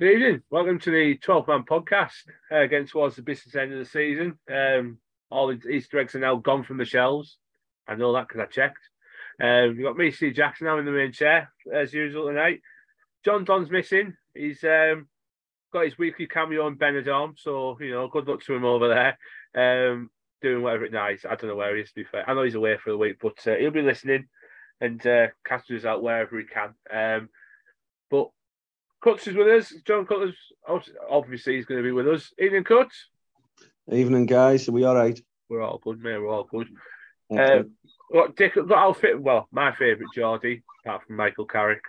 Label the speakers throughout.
Speaker 1: Good evening. Welcome to the 12 man podcast. Uh, towards the business end of the season. Um, all the Easter eggs are now gone from the shelves. I know that because I checked. Um, you've got me, Steve Jackson, now in the main chair, as usual tonight. John Don's missing. He's um, got his weekly cameo on Benidorm, so, you know, good luck to him over there. Um, doing whatever it nice. I don't know where he is, to be fair. I know he's away for the week, but uh, he'll be listening and uh, us out wherever he can. Um, Cuts is with us. John Cutters, obviously, he's going to be with us. Evening, Cuts.
Speaker 2: Evening, guys. Are we all right?
Speaker 1: We're all good, mate. We're all good. Um, got Dick, got outfit. Well, my favourite Geordie, apart from Michael Carrick.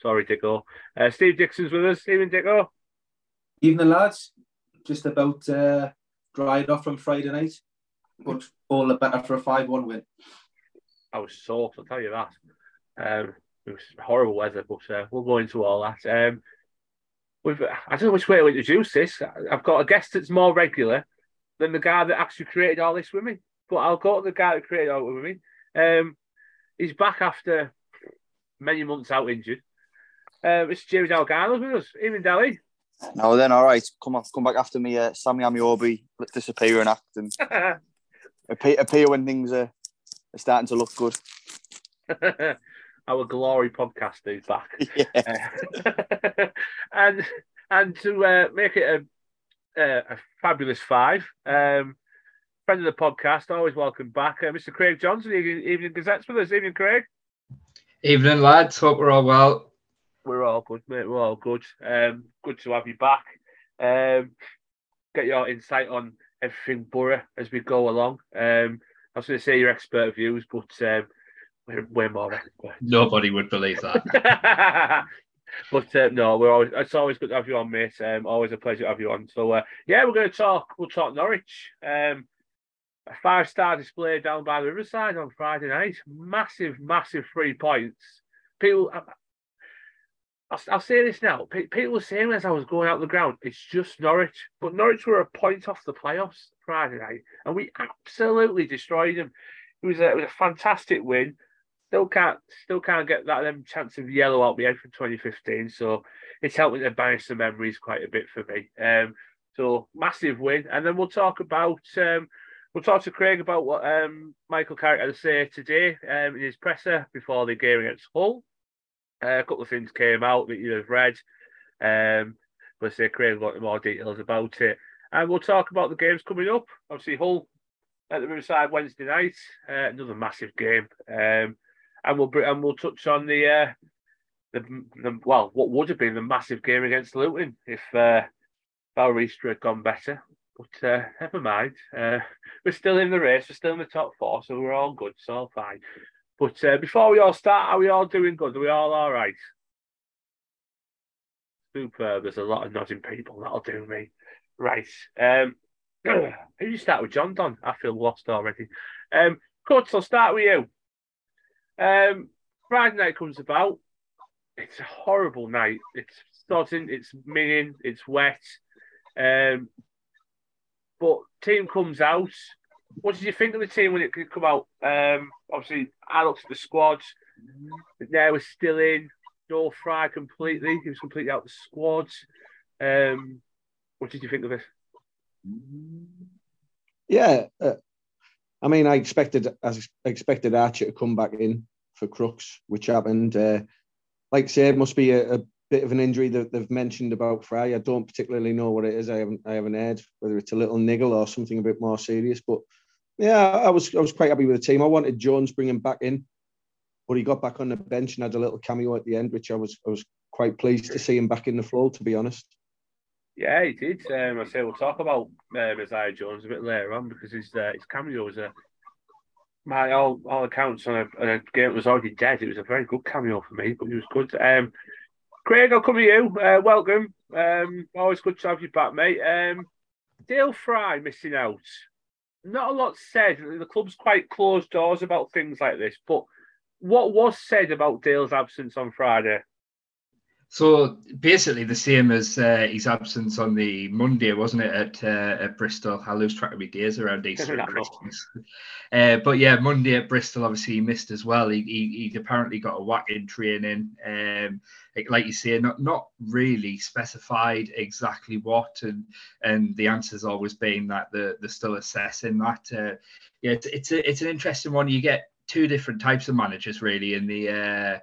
Speaker 1: Sorry, Dicko. Uh, Steve Dixon's with us. Evening, Dicko.
Speaker 3: Evening, lads. Just about uh, dried off from Friday night, but all the better for a 5 1 win.
Speaker 1: I was soaked, I'll tell you that. Um, it was horrible weather, but uh, we'll go into all that. Um, we've, I don't know which way to introduce this. I've got a guest that's more regular than the guy that actually created all this with me. But I'll go to the guy that created all with me. Um, he's back after many months out injured. Um, it's James Dalgarno with us. Even Dally.
Speaker 4: No, then all right. Come on, come back after me, uh, Sammy Ameobi, disappear and act and appear, appear when things are, are starting to look good.
Speaker 1: our glory podcast is back.
Speaker 4: Yeah.
Speaker 1: Uh, and and to uh, make it a, a, a, fabulous five, um, friend of the podcast, always welcome back, uh, Mr. Craig Johnson, Evening, Evening Gazette's with us. Evening, Craig.
Speaker 5: Evening, lads. Hope we're all well.
Speaker 1: We're all good, mate. We're all good. Um, good to have you back. Um, get your insight on everything Boro as we go along. Um, I was going to say your expert views, but um, we're way more expert.
Speaker 5: Nobody would believe that.
Speaker 1: but uh, no, we're always. It's always good to have you on, mate. Um, always a pleasure to have you on. So uh, yeah, we're going to talk. We'll talk Norwich. Um, a five star display down by the Riverside on Friday night. Massive, massive three points. People, I'll, I'll say this now. People were saying as I was going out the ground, it's just Norwich, but Norwich were a point off the playoffs Friday night, and we absolutely destroyed them. It was a, it was a fantastic win still can't still can't get that them chance of yellow out the head from 2015. So it's helping to banish the memories quite a bit for me. Um, so massive win, and then we'll talk about um, we'll talk to Craig about what um, Michael Carrick had to say today um, in his presser before the game against Hull. Uh, a couple of things came out that you have read. Um, we'll say Craig got more details about it, and we'll talk about the games coming up. Obviously, Hull at the Riverside Wednesday night, uh, another massive game. Um, and we'll and we'll touch on the, uh, the, the well, what would have been the massive game against Luton if uh, had gone better. But uh, never mind. Uh, we're still in the race. We're still in the top four, so we're all good. All fine. But uh, before we all start, are we all doing good? Are we all all right? Superb. There's a lot of nodding people. That'll do me. Right. Um, you start with, John Don? I feel lost already. Um, Coach, I'll start with you. Um, Friday night comes about. It's a horrible night. It's starting. It's minging. It's wet. Um, but team comes out. What did you think of the team when it could come out? Um, obviously, I looked at the squad. There was still in. No Fry completely. He was completely out of the squad. Um, what did you think of this?
Speaker 2: Yeah, uh, I mean, I expected as expected Archer to come back in for Crooks, which happened. Uh, like I say, it must be a, a, bit of an injury that they've mentioned about Fry. I don't particularly know what it is. I haven't I haven't heard whether it's a little niggle or something a bit more serious. But yeah, I was I was quite happy with the team. I wanted Jones bringing him back in, but he got back on the bench and had a little cameo at the end, which I was I was quite pleased to see him back in the flow. To be honest.
Speaker 1: Yeah, he did. Um, I say we'll talk about uh, Isaiah Jones a bit later on because his uh, his cameo was my all, all accounts on a, on a game was already dead. It was a very good cameo for me, but it was good. Um, Craig, I'll come to you. Uh, welcome. Um, always good to have you back, mate. Um, Dael Fry missing out. Not a lot said. The club's quite closed doors about things like this. But what was said about Dael's absence on Friday?
Speaker 5: So basically the same as uh, his absence on the Monday, wasn't it, at uh, at Bristol? I lose track of my days around Easter and Christmas. Uh, but yeah, Monday at Bristol, obviously he missed as well. He he would apparently got a whack in training. Um, like you say, not not really specified exactly what, and and the answer's always been that they're, they're still assessing that. Uh, yeah, it's it's, a, it's an interesting one. You get two different types of managers really in the uh,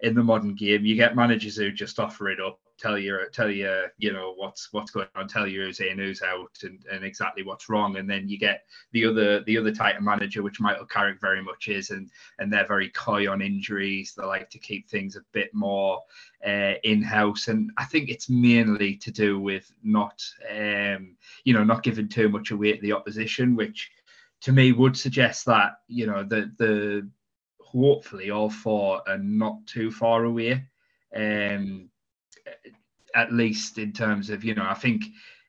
Speaker 5: in the modern game. You get managers who just offer it up, tell you tell you you know what's what's going on, tell you who's in, who's out, and, and exactly what's wrong. And then you get the other the other type of manager, which Michael Carrick very much is, and and they're very coy on injuries. They like to keep things a bit more uh, in house, and I think it's mainly to do with not um, you know not giving too much away to the opposition, which to me would suggest that you know the the hopefully all four are not too far away. Um, at least in terms of, you know, I think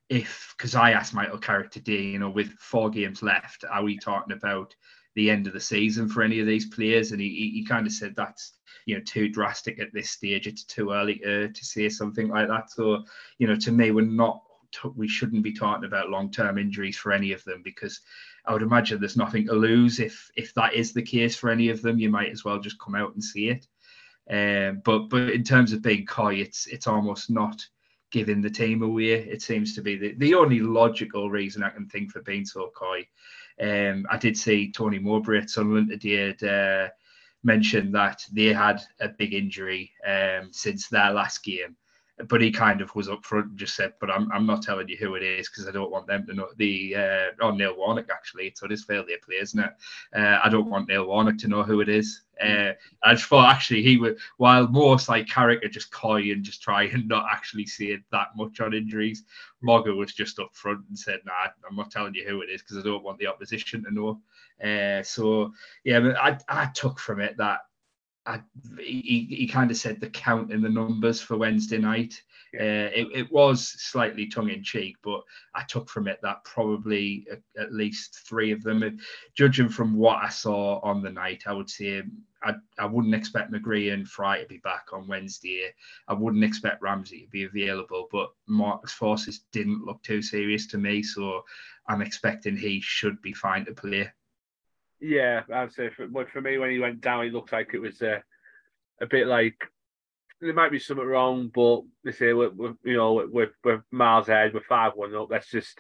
Speaker 5: if because I asked Michael Carrick today, you know, with four games left, are we talking about the end of the season for any of these players? And he, he, he kind of said that's you know too drastic at this stage. It's too early to, to say something like that. So you know, to me, we're not we shouldn't be talking about long term injuries for any of them because I would imagine there's nothing to lose if if that is the case for any of them. You might as well just come out and see it. Um, but but in terms of being coy, it's it's almost not giving the team away. It seems to be the, the only logical reason I can think for being so coy. Um, I did see Tony Mowbray at Sunderland today uh, mentioned that they had a big injury um, since their last game but he kind of was up front and just said, "But I'm, I'm not telling you who it is because I don't want them to know." The uh, oh Neil Warnock actually, it's on his failure play, isn't it? Uh, I don't want Neil Warnock to know who it is. Uh, I just thought actually he would, while most like character just coy and just try and not actually see it that much on injuries. Mogger was just up front and said, "Nah, I'm not telling you who it is because I don't want the opposition to know." Uh, so yeah, I I took from it that I, he, he kind of said the count in the numbers for Wednesday night. Uh, it, it was slightly tongue in cheek, but I took from it that probably at, at, least three of them, judging from what I saw on the night, I would say I, I wouldn't expect McGree and Fry to be back on Wednesday. I wouldn't expect Ramsey to be available, but Marcus Forss's didn't look too serious to me, so I'm expecting he should be fine to play.
Speaker 1: Yeah, I'd say for, for me when he went down, it looked like it was uh, a bit like there might be something wrong, but they say we're, we're you know we're, we're miles ahead, we're five one up. Let's just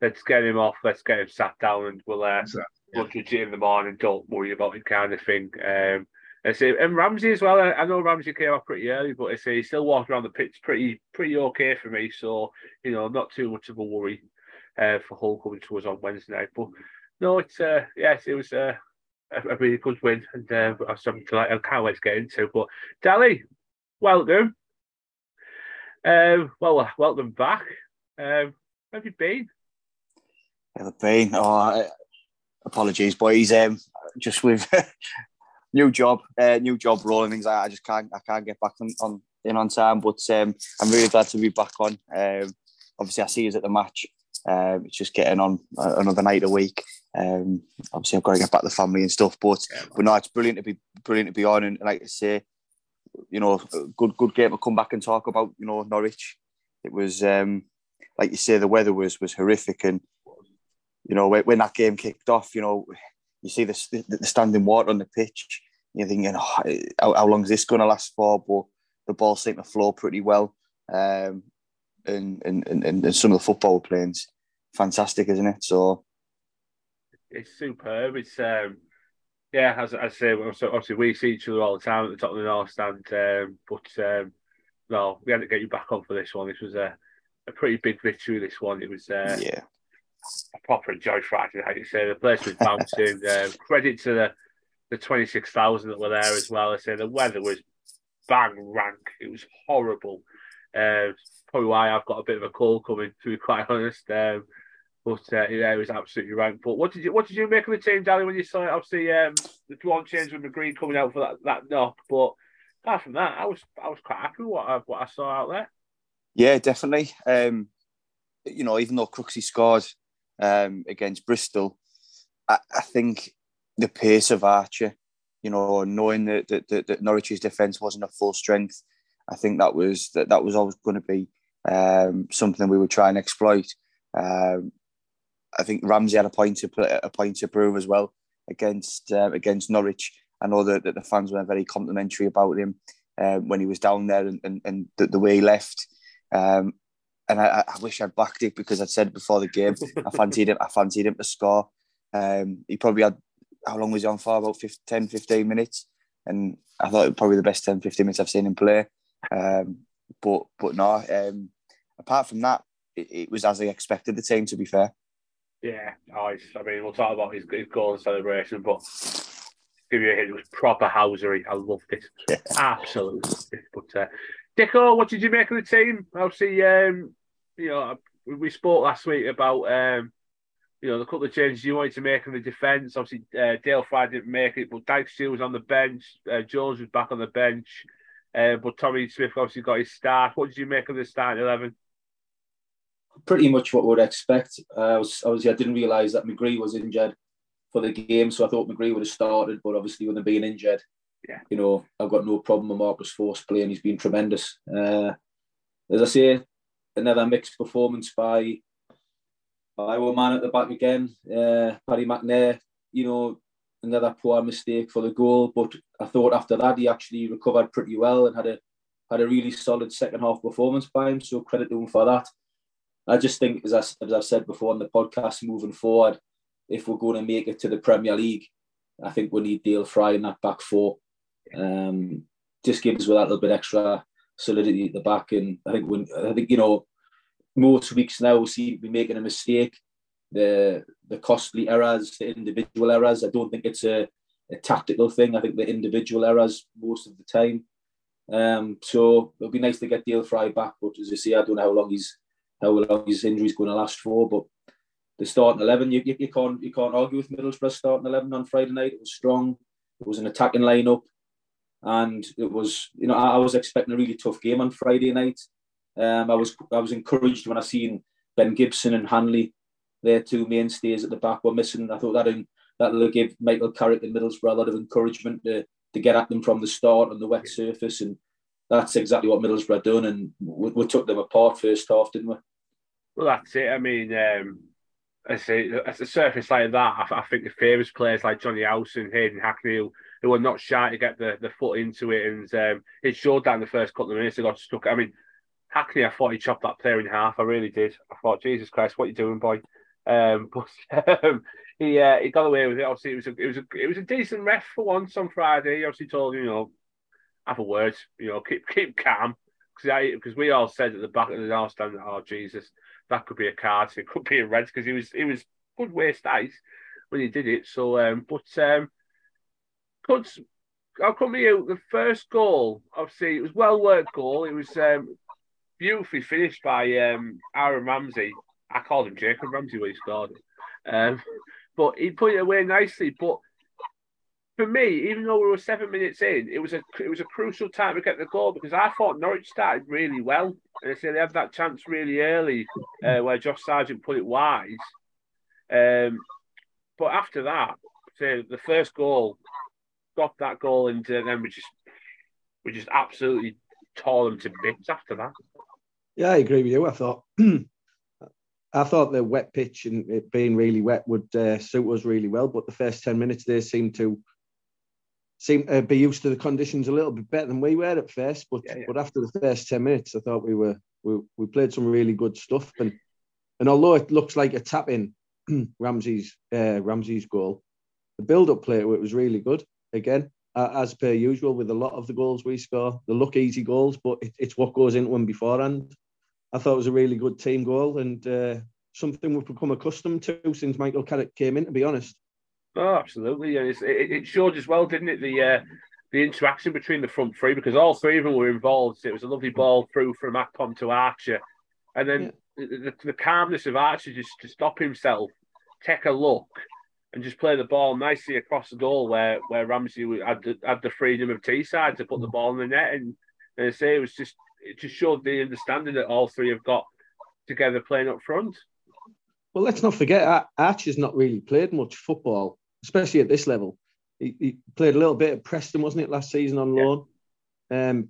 Speaker 1: let's get him off, let's get him sat down, and we'll uh, exactly. we'll judge it in the morning. Don't worry about it, kind of thing. Um, I say, and Ramsey as well. I know Ramsey came off pretty early, but I say he still walked around the pitch pretty pretty okay for me. So you know, not too much of a worry uh, for Hull coming to us on Wednesday night. But no, it's uh, yes, it was uh, a, a really good win, and uh, something to like, I can't wait to get into. But Dally, welcome. Um, well, welcome back. Um, have you been?
Speaker 4: How been? Oh, apologies, boys. Um, just with new job, uh, new job rolling things. I, I just can't, I can't get back on, on in on time. But um, I'm really glad to be back on. Um, obviously, I see you at the match. Um, it's just getting on another night a week. Um, obviously, I've got to get back to the family and stuff. But yeah, but no, it's brilliant to be brilliant to be on. And like I say, you know, good good game to come back and talk about. You know, Norwich. It was um, like you say, the weather was was horrific, and you know when, when that game kicked off, you know, you see the, the, the standing water on the pitch. You're thinking, oh, how, how long is this going to last for? But the ball seemed to flow pretty well. Um, and, and, and, and some of the football playing fantastic, isn't it? So
Speaker 1: it's superb. It's um, yeah, as I say, obviously we see each other all the time at the top of the North Stand, um, but um, no, we had to get you back on for this one. This was a, a pretty big victory. This one, it was uh,
Speaker 4: yeah,
Speaker 1: a proper joy Friday night. You say the place was bouncing. um, credit to the the twenty six thousand that were there as well. I say the weather was bang rank. It was horrible. Uh, probably why I've got a bit of a cold coming. To be quite honest, um, but uh, yeah, it was absolutely right. But what did you what did you make of the team, Dally, when you saw it? Obviously, um, the one change with McGree coming out for that, that knock. But apart from that, I was I was quite happy with what I, what I saw out there.
Speaker 4: Yeah, definitely. Um, you know, even though Crooksy scored um, against Bristol, I, I think the pace of Archer, you know, knowing that, that, that, that Norwich's defence wasn't at full strength, I think that was that, that was always going to be um, something we would try and exploit. Um, I think Ramsey had a point to a point to prove as well against uh, against Norwich. I know that, that the fans were very complimentary about him uh, when he was down there and, and, and the, the way he left. Um, and I, I, wish I'd backed it because I said before the game I fancied him. I fancied him to score. Um, he probably had how long was he on for? About 15, 10, 15 minutes, and I thought it was probably the best 10, 15 minutes I've seen him play. Um, but but no, um, apart from that, it, it, was as I expected the team. To be fair.
Speaker 1: Yeah, I mean, we'll talk about his, his goal and celebration, but give you a hint, it was proper housery. I loved it. Yeah. Absolutely. But uh, Dicko, what did you make of the team? Obviously, um, you know, we spoke last week about um, you know the couple of changes you wanted to make in the defence. Obviously, uh, Dael Fry didn't make it, but Dijksteel was on the bench. Uh, Jones was back on the bench, uh, but Tommy Smith obviously got his start. What did you make of the starting eleven?
Speaker 3: Pretty much what we would expect. Uh, I was obviously I didn't realise that McGree was injured for the game, so I thought McGree would have started, but obviously with him being injured,
Speaker 1: yeah,
Speaker 3: you know I've got no problem with Marcus Forss playing. He's been tremendous. Uh, as I say, another mixed performance by by our man at the back again, uh, Paddy McNair. You know, another poor mistake for the goal, but I thought after that he actually recovered pretty well and had a had a really solid second half performance by him. So credit to him for that. I just think, as, I, as I've said before on the podcast, moving forward, if we're going to make it to the Premier League, I think we need Dael Fry in that back four. Um, just gives us that little bit extra solidity at the back, and I think when I think you know most weeks now we seem to be making a mistake. The the costly errors, the individual errors. I don't think it's a, a tactical thing. I think the individual errors most of the time. Um, so it'll be nice to get Dael Fry back, but as you see, I don't know how long he's how long his injury is going to last for. But the starting eleven, you, you, you can't you can't argue with Middlesbrough starting eleven on Friday night. It was strong. It was an attacking lineup, and it was you know I, I was expecting a really tough game on Friday night. Um, I was I was encouraged when I seen Ben Gibson and Hanley, their two mainstays at the back were missing. I thought that that'll give Michael Carrick and Middlesbrough a lot of encouragement to, to get at them from the start on the wet surface, and that's exactly what Middlesbrough done, and we, we took them apart first half, didn't we?
Speaker 1: Well, that's it. I mean, um, I say at a surface like that, I, I think the famous players like Jonny Howson, Hayden Hackney, who, who were not shy to get the, the foot into it, and um, it showed that in the first couple of minutes. They got stuck. I mean, Hackney, I thought he chopped that player in half. I really did. I thought, Jesus Christ, what are you doing, boy? Um, but um, he uh, he got away with it. Obviously, it was a it was a it was a decent ref for once on Friday. He obviously told you know have a word, you know, keep keep calm because because we all said at the back of the house stand, oh Jesus, that could be a card, it could be a red because he was he was good waste ice when he did it. So, um, but um, could I'll come to you. The first goal, obviously, it was well worked goal. It was um, beautifully finished by um, Aaron Ramsey. I called him Jacob Ramsey when he scored it. Um, but he put it away nicely. But for me, even though we were seven minutes in, it was a it was a crucial time to get the goal because I thought Norwich started really well. And I said they had that chance really early uh, where Josh Sargent put it wide. Um, but after that, say the first goal, got that goal, and then we just we just absolutely tore them to bits after that.
Speaker 2: Yeah, I agree with you. I thought I thought the wet pitch and it being really wet would uh, suit us really well, but the first ten minutes they seemed to seem to be used to the conditions a little bit better than we were at first. But yeah, yeah. but after the first ten minutes, I thought we were we, we played some really good stuff. And and although it looks like a tap in Ramsey's uh, Ramsey's goal, the build up play it was really good. Again, uh, as per usual with a lot of the goals we score, they look easy goals, but it, it's what goes into them beforehand. I thought it was a really good team goal and uh, something we've become accustomed to since Michael Carrick came in. To be honest.
Speaker 1: Oh, absolutely. Yeah, it, it, showed as well, didn't it? The uh, the interaction between the front three because all three of them were involved. It was a lovely ball through from Akpom to Archer, and then yeah. the, the, the, calmness of Archer just to stop himself, take a look, and just play the ball nicely across the goal where where Ramsey had the, had the freedom of Teesside to put the ball in the net. And, and I say it was just it just showed the understanding that all three have got together playing up front.
Speaker 2: Well, let's not forget Archer's not really played much football, especially at this level. He, he played a little bit at Preston, wasn't it, last season on loan? Um,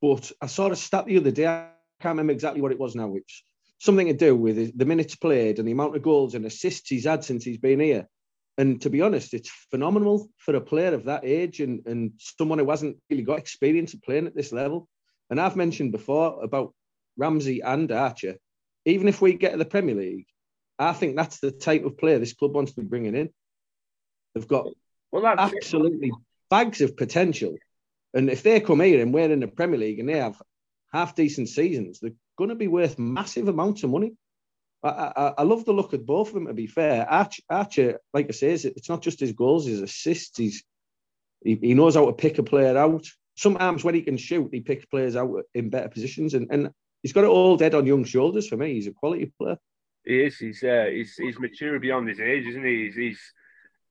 Speaker 2: but I saw a stat the other day. I can't remember exactly what it was now. It's something to do with the minutes played and the amount of goals and assists he's had since he's been here. And to be honest, it's phenomenal for a player of that age and, and someone who hasn't really got experience of playing at this level. And I've mentioned before about Ramsey and Archer. Even if we get to the Premier League, I think that's the type of player this club wants to be bringing in. They've got well, absolutely it. bags of potential. And if they come here and we're in the Premier League and they have half decent seasons, they're going to be worth massive amounts of money. I, I, I, love the look of both of them. To be fair, Archer, Archer, like I say, it's not just his goals, his assists. He's he, he knows how to pick a player out. Sometimes when he can shoot, he picks players out in better positions, and, and he's got it all dead on young shoulders. For me, he's a quality player.
Speaker 1: He is. He's uh, he's he's mature beyond his age, isn't he? He's, he's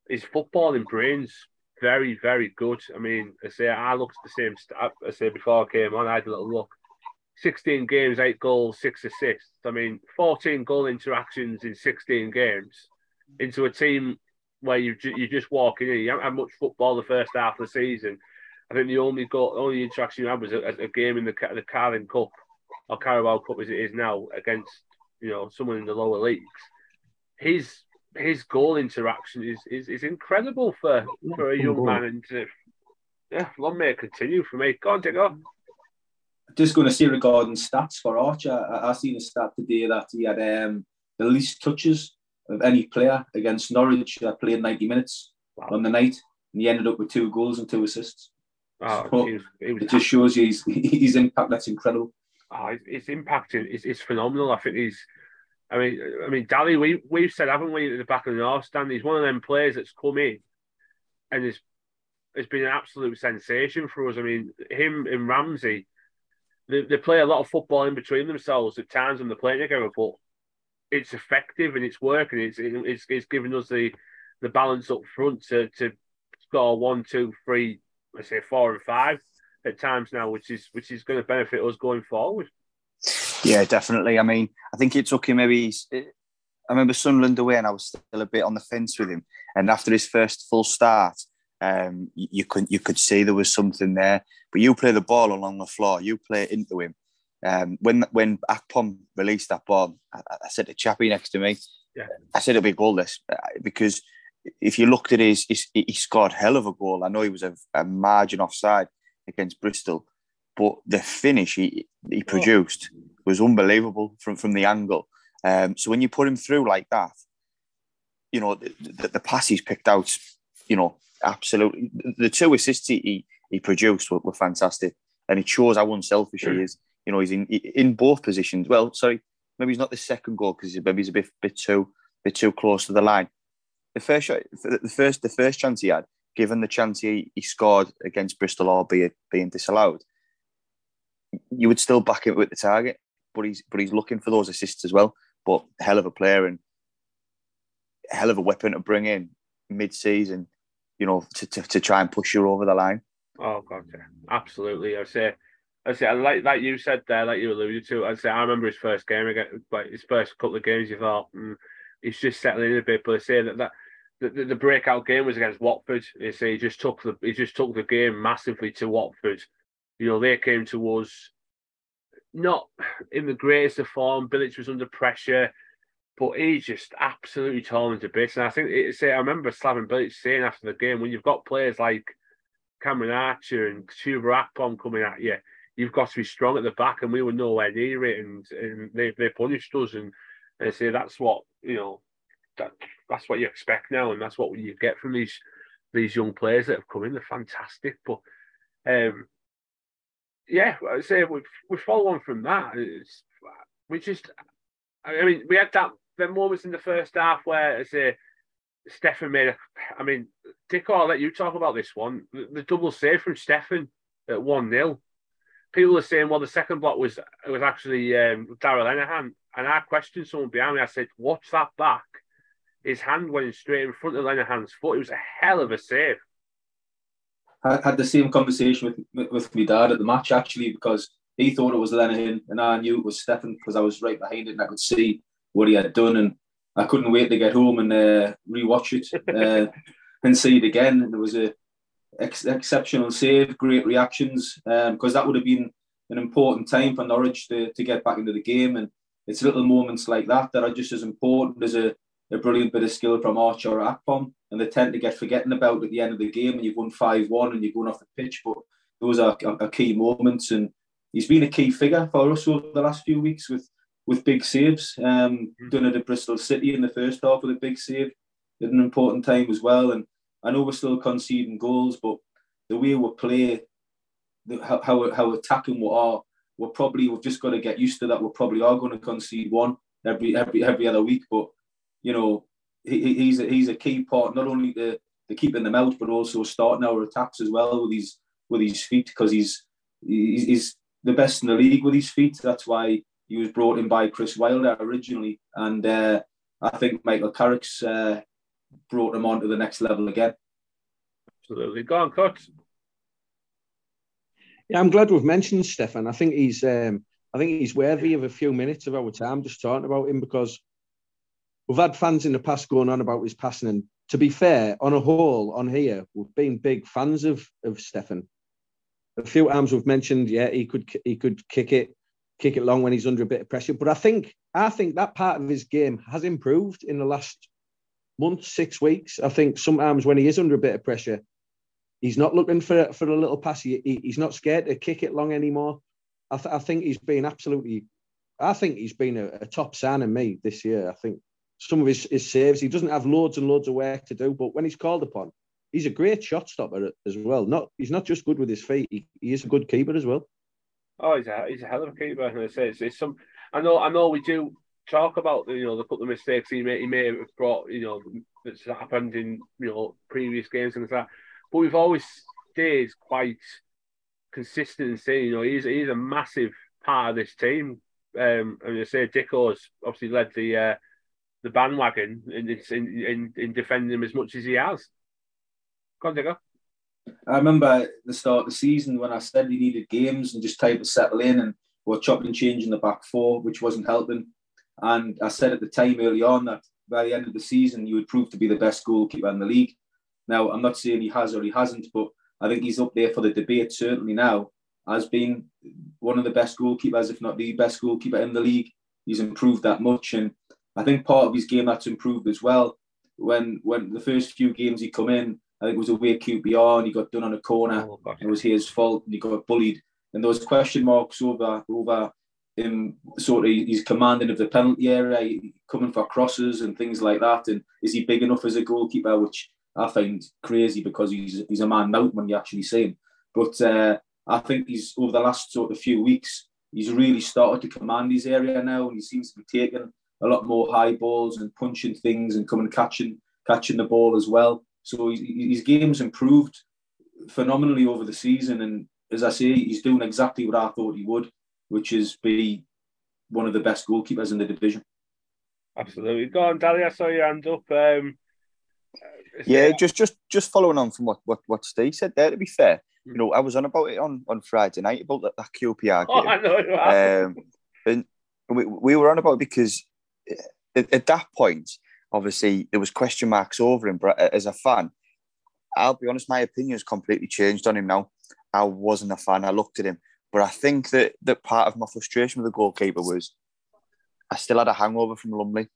Speaker 1: his footballing brains very very good. I mean, I say I looked at the same. Stuff I say before I came on, I had a little look 16 games, eight goals, six assists. I mean, 14 goal interactions in 16 games into a team where you you just walk in. You haven't had much football the first half of the season. I think the only goal, only interaction you had was a, a game in the the Carling Cup or Carabao Cup as it is now against you know someone in the lower leagues. His his goal interaction is is, is incredible for for a young man, and uh, yeah, long may it continue for me. Go on, take off
Speaker 3: just going to say regarding stats for Archer, I, I seen a stat today that he had um, the least touches of any player against Norwich that played 90 minutes wow. on the night, and he ended up with two goals and two assists. Oh, so was, was it just shows you his, his impact. That's incredible.
Speaker 1: Oh, his impact is, is phenomenal. I think he's. I mean, I mean, Dally, we we've said, haven't we, at the back of the North stand, he's one of them players that's come in, and has has been an absolute sensation for us. I mean, him and Ramsey they, they play a lot of football in between themselves at times when they're playing together, but it's effective and it's working. It's it's, it's giving us the the balance up front to, to score one, two, three, let's say four and five at times now, which is which is going to benefit us going forward.
Speaker 4: Yeah, definitely. I mean, I think it took him maybe. I remember Sunderland away, and I was still a bit on the fence with him. And after his first full start, um, you, could you could see there was something there. But you play the ball along the floor, you play it into him. Um, when when Akpom released that ball, I, I, said to Chappie next to me, yeah. I said it'll be a goal this uh, because if you looked at his, his he scored hell of a goal. I know he was a, a margin offside against Bristol, but the finish he he oh. produced was unbelievable from from the angle. Um, so when you put him through like that, you know the, the, the pass he's picked out, you know absolutely. The two assists he, he produced were, were fantastic, and it shows how unselfish he is. You know, he's in in both positions. Well, sorry, maybe he's not the second goal because maybe he's a bit bit too bit too close to the line. The first shot, the first the first chance he had, given the chance he, he scored against Bristol, albeit being disallowed, you would still back him with the target. But he's but he's looking for those assists as well. But hell of a player and hell of a weapon to bring in mid-season you know, to, to, to try and push you over the line.
Speaker 1: Oh god, yeah. absolutely. I say, I say, I like like you said there, like you alluded to. I say, I remember his first game again, like his first couple of games. You thought mm, he's just settling in a bit, but I say that that the, the, breakout game was against Watford. You say he just took the he just took the game massively to Watford. You know, they came to us not in the greatest of form. Bilic was under pressure but he just absolutely torn into bits. And I think it's, I remember Slaven Bilic saying after the game, when you've got players like Cameron Archer and Chuba Akpom coming at you, you've got to be strong at the back, and we were nowhere near it, and, and they, they punished us. And they say that's what you know, that that's what you expect now, and that's what you get from these these young players that have come in. They're fantastic, but um, yeah, I say we we follow on from that. It's, we just, I mean, we had that the moments in the first half where I say Steffen made a. I mean, Dick, I'll let you talk about this one. The, the double save from Steffen at one 0 People are saying, well, the second block was was actually um, Darragh Lenihan, and I questioned someone behind me. I said, "Watch that back." His hand went straight in front of Lenihan's foot. It was a hell of a save.
Speaker 3: I had the same conversation with with, with my dad at the match actually because he thought it was Lenihan and I knew it was Steffen because I was right behind it and I could see what he had done, and I couldn't wait to get home and uh, rewatch it uh, and see it again. And there was a ex- exceptional save, great reactions, because um, that would have been an important time for Norwich to, to get back into the game. And it's little moments like that that are just as important as a, a brilliant bit of skill from Archer or Akpom. And they tend to get forgotten about at the end of the game and you've won 5 1 and you're going off the pitch. But those are, are, are key moments. And he's been a key figure for us over the last few weeks with with big saves. Um, mm. Done it at Bristol City in the first half with a big save at an important time as well. And I know we're still conceding goals, but the way we play, the, how, how, how attacking we are, we're probably we've just got to get used to that. We probably are going to concede one every every every other week, but you know he, he's a, he's a key part not only the the keeping them out, but also starting our attacks as well with his with his feet because he's he's the best in the league with his feet. That's why he was brought in by Chris Wilder originally, and uh, I think Michael Carrick's uh, brought him on to the next level again.
Speaker 1: Absolutely, go on, cut.
Speaker 2: Yeah, I'm glad we've mentioned Steffen. I think he's um, I think he's worthy of a few minutes of our time just talking about him because we've had fans in the past going on about his passing. And to be fair, on a whole, on here, we've been big fans of of Steffen. A few times we've mentioned, yeah, he could he could kick it, kick it long when he's under a bit of pressure. But I think I think that part of his game has improved in the last month, six weeks. I think sometimes when he is under a bit of pressure, He's not looking for for a little pass. He, he's not scared to kick it long anymore. I, th- I think he's been absolutely. I think he's been a, a top signing me this year. I think some of his, his saves. He doesn't have loads and loads of work to do, but when he's called upon, he's a great shot stopper as well. Not he's not just good with his feet. He, he is a good keeper as well.
Speaker 1: Oh, he's a he's a hell of a keeper. And I say it's, it's some. I know I know we do talk about you know the couple of mistakes he may he may have brought you know that's happened in you know previous games and that but we've always stayed quite consistent in saying, you know, he's he's a massive part of this team. Um, I I say Dicko's obviously led the uh, the bandwagon in, in in in defending him as much as he has. Go on, Dicko.
Speaker 3: I remember the start of the season when I said he needed games and just time to settle in and we're chopping and changing the back four, which wasn't helping. And I said at the time early on that by the end of the season, you would prove to be the best goalkeeper in the league. Now, I'm not saying he has or he hasn't, but I think he's up there for the debate certainly now as being one of the best goalkeepers, if not the best goalkeeper in the league. He's improved that much, and I think part of his game that's improved as well. When when the first few games he come in, I think it was away QPR and he got done on a corner. Oh, it was his fault and he got bullied. And there was question marks over over him sort of his commanding of the penalty area, coming for crosses and things like that. And is he big enough as a goalkeeper? Which I find crazy because he's he's a man out when you actually see him. But uh, I think he's over the last sort of few weeks, he's really started to command his area now, and he seems to be taking a lot more high balls and punching things and coming catching catching the ball as well. So his, his game's improved phenomenally over the season, and as I say, he's doing exactly what I thought he would, which is be one of the best goalkeepers in the division.
Speaker 1: Absolutely. Go on, Dally. I saw your hand up. Um,
Speaker 4: yeah, just just just following on from what what what Steve said there. To be fair, you know, I was on about it on on Friday night about that, that QPR game. Oh, I know. Um, and we, we were on about it because at, at, that point, obviously, there was question marks over him. But as a fan, I'll be honest, my opinion has completely changed on him now. I wasn't a fan. I looked at him, but I think that that part of my frustration with the goalkeeper was I still had a hangover from Lumley,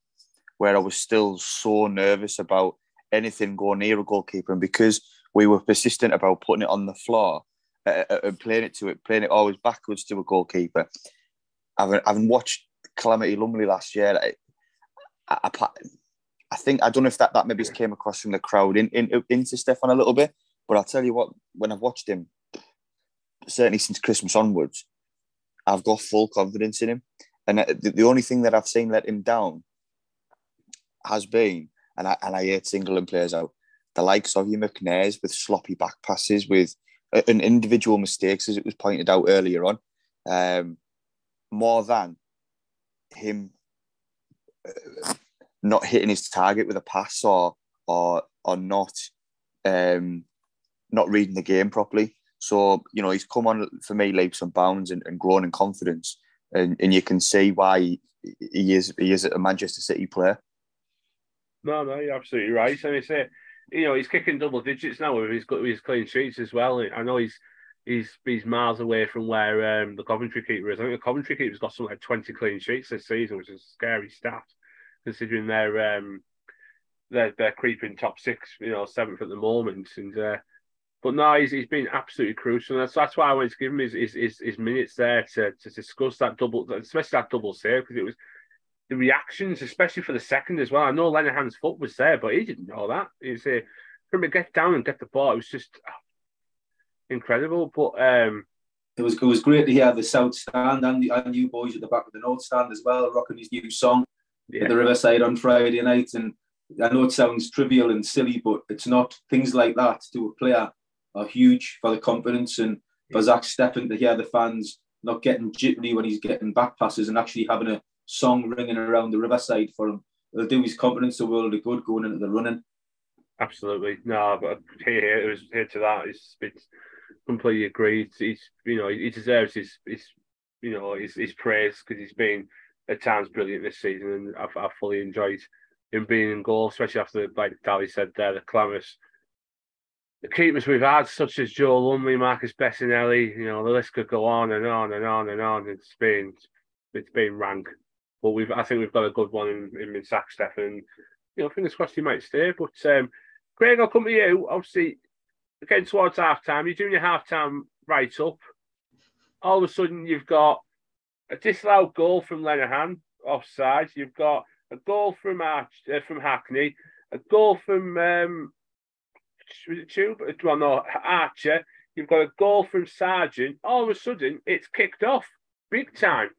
Speaker 4: where I was still so nervous about anything going near a goalkeeper. And because we were persistent about putting it on the floor uh, uh, and playing it to it, playing it always backwards to a goalkeeper, having, having watched Calamity Lumley last year, I, I, think I don't know if that, that maybe came across from the crowd in, in, into Steffen a little bit, but I'll tell you what, when I've watched him, certainly since Christmas onwards, I've got full confidence in him. And the, the only thing that I've seen let him down has been and I, and I hate singling players out. The likes of you McNair's with sloppy back passes, with uh, an individual mistakes, as it was pointed out earlier on, um, more than him uh, not hitting his target with a pass or or or not um, not reading the game properly. So you know he's come on for me leaps and bounds and, and grown in confidence, and, and you can see why he, is he is a Manchester City player.
Speaker 1: No, no, you're absolutely right. And it's a, you know, he's kicking double digits now with his with his clean sheets as well. I know he's he's he's miles away from where um, the Coventry keeper is. I think the Coventry keeper's got something like 20 clean sheets this season, which is a scary stat considering they're um, they're, they're creeping top six, you know, seventh at the moment. And uh, but no, he's, he's been absolutely crucial. And That's that's why I wanted to give him his his, his, his minutes there to, to discuss that double, especially that double save because it was the reactions, especially for the second as well. I know Lenihan's foot was there, but he didn't know that. He's uh, from to get down and get the ball, it was just incredible. But um,
Speaker 3: it was it was great to hear the South stand and the and you boys at the back of the North stand as well, rocking his new song yeah. at the Riverside on Friday night. And I know it sounds trivial and silly, but it's not. Things like that to a player are huge for the confidence and for Zack Steffen to hear the fans not getting jittery when he's getting back passes and actually having a song ringing around the Riverside for him. It'll do his confidence a world of good going into the running.
Speaker 1: Absolutely. No, but here, here, it was here to that. It's, it's completely agreed. He's, you know, he deserves his, his you know, his, his praise because he's been at times brilliant this season, and I've, I've fully enjoyed him being in goal, especially after, like Dally said there, the clamorous the keepers we've had, such as Joe Lumley, Marcus Bettinelli, you know, the list could go on and on and on and on. It's been it's been rank. But we've I think we've got a good one in, in, in Zack Steffen. You know, fingers crossed he might stay. But um, Craig, I'll come to you. Obviously, getting towards half time, you're doing your half time right up. All of a sudden you've got a disallowed goal from Lenihan offside. You've got a goal from Arch, uh, from Hackney, a goal from um, Tube, well, no, Archer. You've got a goal from Sargent. All of a sudden, it's kicked off big time.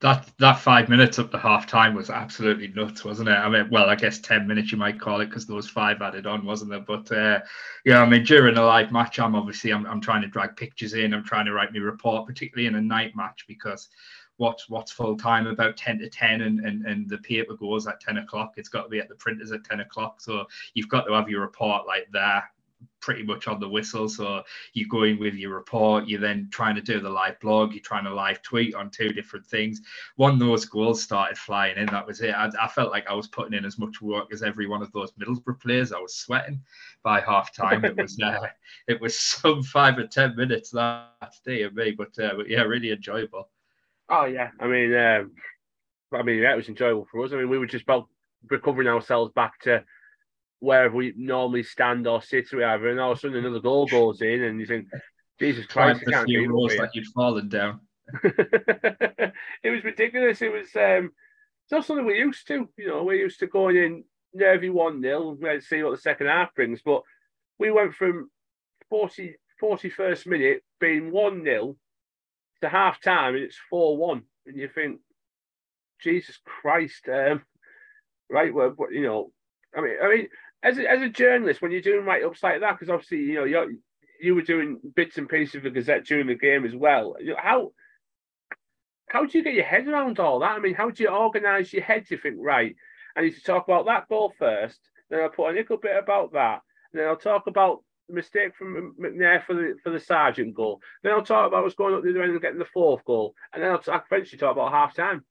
Speaker 5: That that five minutes up to half time was absolutely nuts, wasn't it? I mean, well, I guess ten minutes you might call it because was five added on, wasn't there? But uh, yeah, I mean, during a live match, I'm obviously I'm, I'm trying to drag pictures in. I'm trying to write my report, particularly in a night match, because what's what's full time about 10 to 10 and, and and the paper goes at 10 o'clock it's got to be at the printers at 10 o'clock so you've got to have your report like there pretty much on the whistle. So you're going with your report you're then trying to do the live blog you're trying to live tweet on two different things. One those goals started flying in that was it. I, I, felt like i was putting in as much work as every one of those middlesbrough players. I was sweating by half time. It was uh, it was some five or ten minutes that day of me but, uh, but yeah really enjoyable.
Speaker 1: Oh yeah, I mean, um, I mean, yeah, it was enjoyable for us. I mean, we were just about recovering ourselves back to wherever we normally stand or sit or whatever, and all of a sudden another goal goes in, and you think, Jesus Christ,
Speaker 5: I can't rows that you'd fallen down.
Speaker 1: it was ridiculous. It was um, it's not something we're used to. You know, we're used to going in nervy one 0 Let's see what the second half brings, but we went from 40, 41st minute being one 0 to half time and it's 4 1. And you think, Jesus Christ, um, right? Well, you know, I mean, I mean, as a, as a journalist, when you're doing write ups like that, because obviously, you know, you you were doing bits and pieces of the Gazette during the game as well. How how do you get your head around all that? I mean, how do you organise your head? You think, right, I need to talk about that ball first, then I'll put a little bit about that, then I'll talk about the mistake from McNair for the for the Sargent goal. Then I'll talk about what's going at the other end and getting the fourth goal, and then I'll, I'll eventually talk about half time.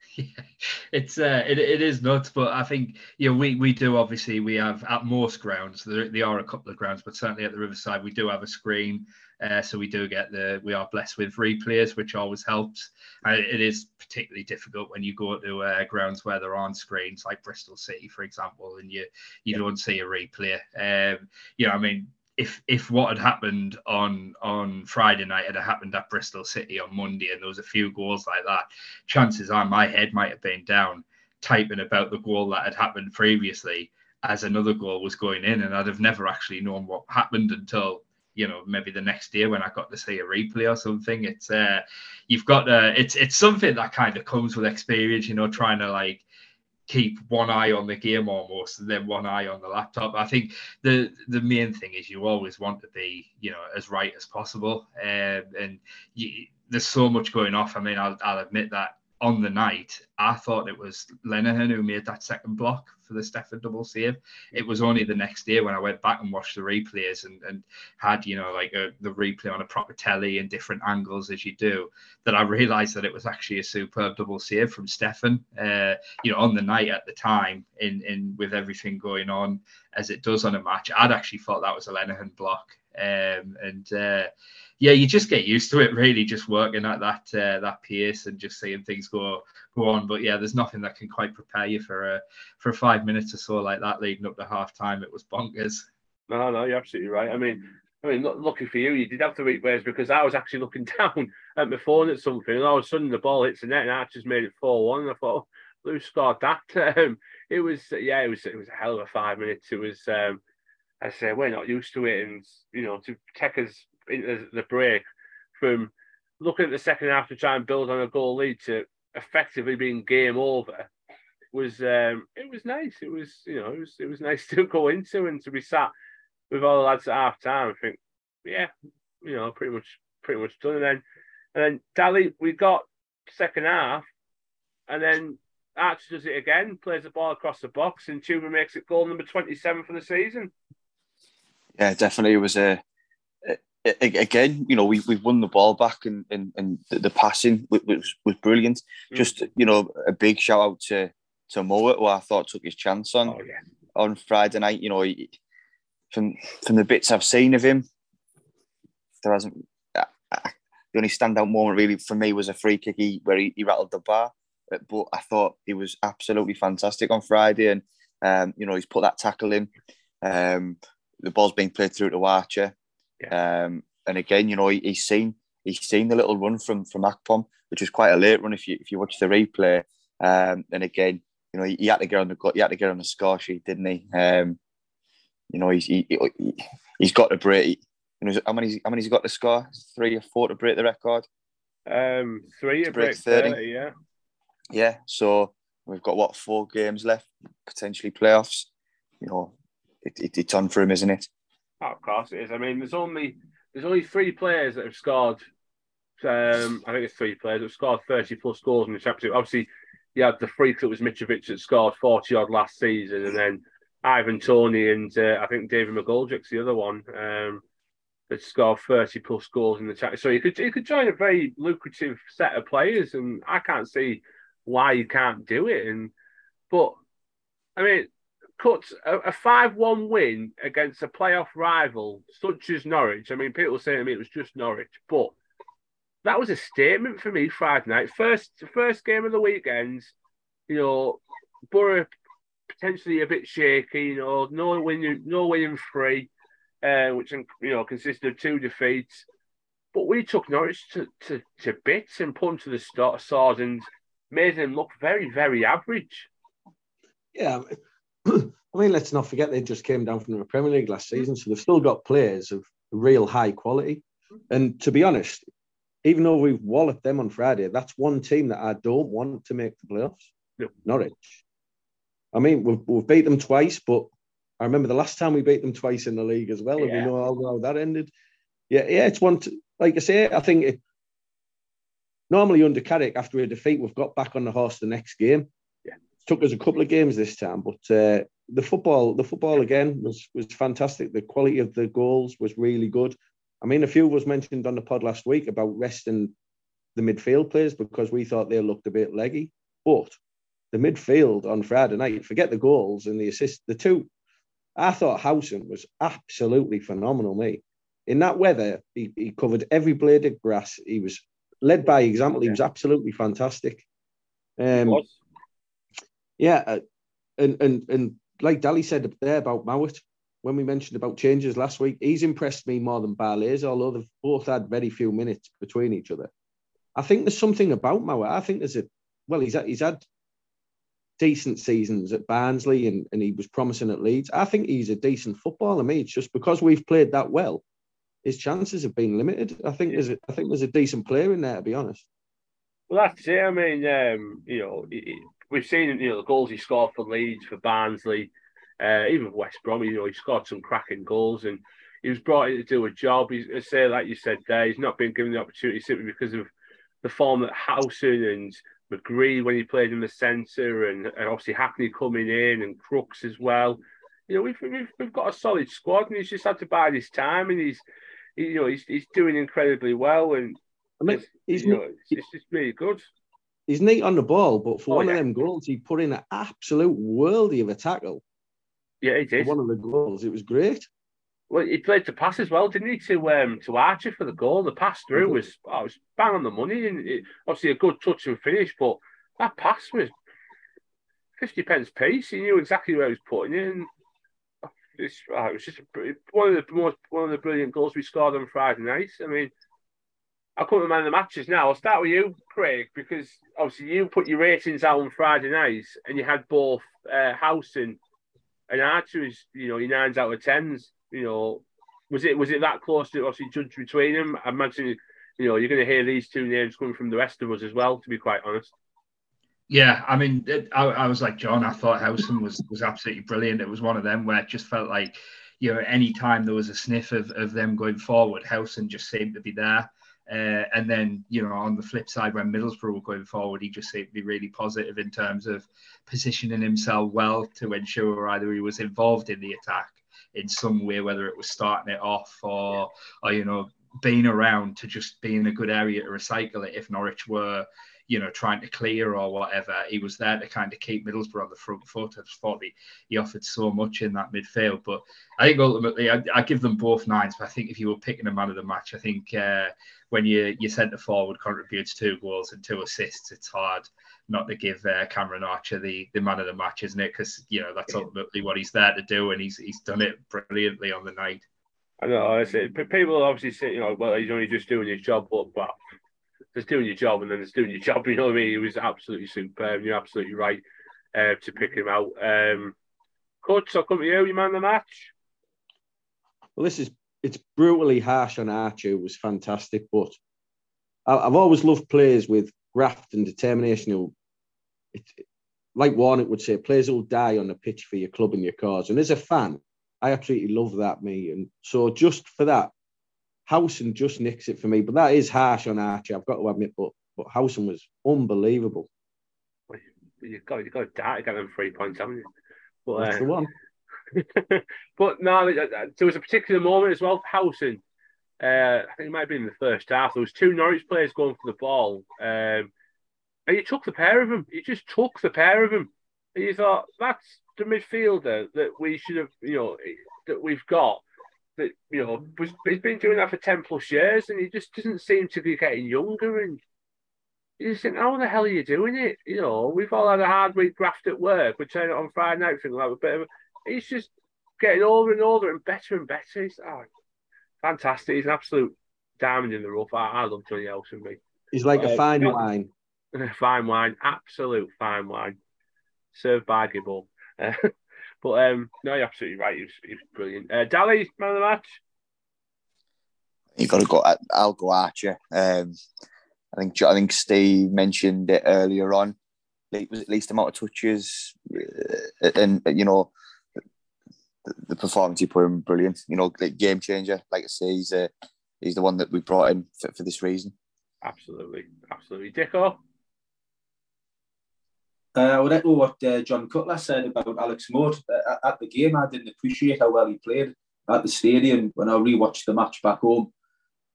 Speaker 5: Yeah, it's uh, it, it is nuts, but I think you know we we do obviously we have at most grounds there, there are a couple of grounds, but certainly at the Riverside we do have a screen, uh, so we do get the we are blessed with replays, which always helps. And it is particularly difficult when you go to uh, grounds where there aren't screens, like Bristol City, for example, and you you yeah. don't see a replay. Um, you know, I mean, if if what had happened on on Friday night had happened at Bristol City on Monday and there was a few goals like that, chances are my head might have been down typing about the goal that had happened previously as another goal was going in, and I'd have never actually known what happened until you know maybe the next year when I got to see a replay or something. It's uh, you've got uh, it's it's something that kind of comes with experience, you know, trying to like keep one eye on the game almost and then one eye on the laptop. I think the the main thing is you always want to be you know as right as possible, um, and you, there's so much going off. I mean, I'll, I'll admit that on the night, I thought it was Lenihan who made that second block for the Steffen double save. It was only the next day when I went back and watched the replays and, and had, you know, like a, the replay on a proper telly in different angles as you do, that I realised that it was actually a superb double save from Steffen. Uh, you know, on the night at the time, in in with everything going on as it does on a match, I'd actually thought that was a Lenihan block. Um, and uh, yeah, you just get used to it, really, just working at that uh, that pace and just seeing things go go on. But yeah, there's nothing that can quite prepare you for a for five minutes or so like that leading up to half time. It was bonkers.
Speaker 1: No, no, you're absolutely right. I mean, I mean, lucky for you, you did have to read ways because I was actually looking down at my phone at something, and all of a sudden the ball hits the net, and Archer's made it four one. And I thought, oh, who scored that? Um, it was, yeah, it was, it was a hell of a five minutes. It was, um, I say, we're not used to it, and you know, to take us into the break from looking at the second half to try and build on a goal lead to effectively being game over was um, it was nice. It was you know it was it was nice to go into and to be sat with all the lads at half time. I think yeah, you know pretty much pretty much done. And then and then Dali, we got second half, and then Archer does it again, plays the ball across the box, and Chuba makes it goal number twenty seven for the season.
Speaker 4: Yeah, definitely. It was a again, you know, we we've won the ball back and and, and the, the passing was, was, brilliant. Mm. Just you know, a big shout out to to Mowatt, who I thought took his chance on
Speaker 1: oh, yeah.
Speaker 4: on Friday night. You know, he, from from the bits I've seen of him, there hasn't. Uh, the only standout moment really for me was a free kick he, where he, he rattled the bar. But I thought he was absolutely fantastic on Friday, and um, you know he's put that tackle in. Um, the ball's being played through to Archer. Yeah. Um, and again, you know, he, he's seen he's seen the little run from from Akpom, which was quite a late run if you if you watch the replay. Um, and again, you know, he, he, had to get on the he had to get on the score sheet, didn't he? Um, you know, he's he, he, has got to break. You know, how many how many's he got to score? Three or four to break the record.
Speaker 1: Um, three to, break, break 30. 30. Yeah.
Speaker 4: Yeah. So we've got what four games left, potentially playoffs. You know, it, it, it's on for him, isn't it?
Speaker 1: Oh, of course it is. I mean, there's only there's only three players that have scored. Um, I think it's three players that have scored 30 plus goals in the championship. Obviously, you had the freak that was Mitrovic that scored 40 odd last season, and then Ivan Toney and uh, I think David McGoldrick's the other one um, that scored 30 plus goals in the championship. So you could you could join a very lucrative set of players, and I can't see why you can't do it. And but I mean, cuts a, 5 1 win against a playoff rival such as Norwich. I mean, people say to me it was just Norwich, but that was a statement for me Friday night. First, first game of the weekend, you know, Borough potentially a bit shaky, you know, no winning, no winning free, uh, which, you know, consisted of two defeats. But we took Norwich to, to, to bits and put them to the sword and made them look very, very average.
Speaker 2: Yeah, I mean, let's not forget they just came down from the Premier League last season, so they've still got players of real high quality. And to be honest, even though we've walloped them on Friday, that's one team that I don't want to make the playoffs.
Speaker 1: No.
Speaker 2: Norwich. I mean, we've, we've beat them twice, but I remember the last time we beat them twice in the league as well, yeah. and we know how, how that ended. Yeah, yeah, it's one. To, like I say, I think it, normally under Carrick, after a defeat, we've got back on the horse the next game took us a couple of games this time, but uh, the football, the football again was was fantastic. The quality of the goals was really good. I mean, a few of us mentioned on the pod last week about resting the midfield players because we thought they looked a bit leggy, but the midfield on Friday night, forget the goals and the assist, the two. I thought Howson was absolutely phenomenal, mate. In that weather, he, he covered every blade of grass. He was led by example. He was absolutely fantastic. Um, yeah, uh, and and and like Dally said there about Mowatt, when we mentioned about changes last week, he's impressed me more than Barley's, although they've both had very few minutes between each other. I think there's something about Mowatt. I think there's a well, he's had, he's had decent seasons at Barnsley and, and he was promising at Leeds. I think he's a decent footballer. I mean, it's just because we've played that well, his chances have been limited. I think there's a, I think there's a decent player in there, to be honest.
Speaker 1: Well, that's it. I mean, um, you know, we've seen you know the goals he scored for Leeds, for Barnsley, uh, even West Brom. You know, he scored some cracking goals, and he was brought in to do a job. He's I say, like you said, there, he's not been given the opportunity simply because of the form that Howson and McGree when he played in the centre, and, and obviously Hackney coming in, and Crooks as well. You know, we've, we've we've got a solid squad, and he's just had to bide his time, and he's you know he's he's doing incredibly well, and
Speaker 2: I mean, he's
Speaker 1: you know, it's, it's just really good
Speaker 2: he's neat on the ball, but for oh, one yeah. of them goals, he put in an absolute worldy of a tackle.
Speaker 1: Yeah, he did.
Speaker 2: one of the goals, it was great.
Speaker 1: well, he played to pass as well, didn't he? To um, to Archer for the goal. The pass through was oh, was bang on the money, and it, obviously a good touch and finish. But that pass was fifty pence piece. He knew exactly where he was putting it. And it's, oh, it was just a, one of the most one of the brilliant goals we scored on Friday night. I mean, I man of the matches now. I'll start with you, Craig, because obviously you put your ratings out on Friday nights, and you had both uh, House and and Archer as you know your nines out of tens. You know, was it was it that close to obviously judge between them? I imagine you know you're going to hear these two names coming from the rest of us as well. To be quite honest.
Speaker 5: Yeah, I mean, it, I, I, was like John. I thought Howson was was absolutely brilliant. It was one of them where it just felt like, you know, any time there was a sniff of, of them going forward, Howson just seemed to be there. Uh, and then, you know, on the flip side, when Middlesbrough were going forward, he just seemed to be really positive in terms of positioning himself well to ensure either he was involved in the attack in some way, whether it was starting it off or, or you know, being around to just be in a good area to recycle it if Norwich were, you know, trying to clear or whatever. He was there to kind of keep Middlesbrough on the front foot. I just thought he, he offered so much in that midfield. But I think ultimately, I, I give them both nines. But I think if you were picking a man of the match, I think uh, when you your centre forward contributes two goals and two assists, it's hard not to give uh, Cameron Archer the, the man of the match, isn't it? Because you know that's ultimately what he's there to do, and he's he's done it brilliantly on the night.
Speaker 1: I know. I people obviously say, you know, well, he's only just doing his job, but but just doing your job, and then it's doing your job. You know what I mean? He was absolutely superb. You're absolutely right uh, to pick him out. Um, Coach, I'll come to you. You man of the match.
Speaker 2: Well, this is it's brutally harsh on Archer, who was fantastic, but I've always loved players with graft and determination who, it, like Warnock would say, players will die on the pitch for your club and your cause. And as a fan, I absolutely love that, me. And so just for that, Howson just nicks it for me. But that is harsh on Archer, I've got to admit. But but Howson was unbelievable.
Speaker 1: Well, you've got you've got to get them three points, haven't you? But,
Speaker 2: That's uh, the one.
Speaker 1: but no, there was a particular moment as well. Howson, uh, I think it might have been in the first half. There was two Norwich players going for the ball, um, and you took the pair of them. You just took the pair of them. And you thought that's the midfielder that we should have, you know, that we've got. That you know, was, he's been doing that for ten plus years, and he just doesn't seem to be getting younger. And you just think, how the hell are you doing it? You know, we've all had a hard week graft at work. We turn it on Friday night, thinking like a bit of. He's just getting older and older and better and better. He's oh, fantastic. He's an absolute diamond in the rough. I, I love Johnny Howson.
Speaker 2: He's like a fine wine.
Speaker 1: fine wine, absolute fine wine, served by Gibble. Uh, but um, no, you're absolutely right. He was, he was brilliant. Uh, Dally, man of the match.
Speaker 4: You got to go. I'll go Archer. Um, I think I think Steve mentioned it earlier on. It Was it least amount of touches, uh, and you know the, performance he put in brilliant. You know, like game changer. Like I say, he's uh, he's the one that we brought in for, for this reason.
Speaker 1: Absolutely, absolutely, Dicko.
Speaker 3: Uh, I would echo what uh, John Cutler said about Alex Mowatt. Uh, at the game, I didn't appreciate how well he played at the stadium. When I rewatched the match back home,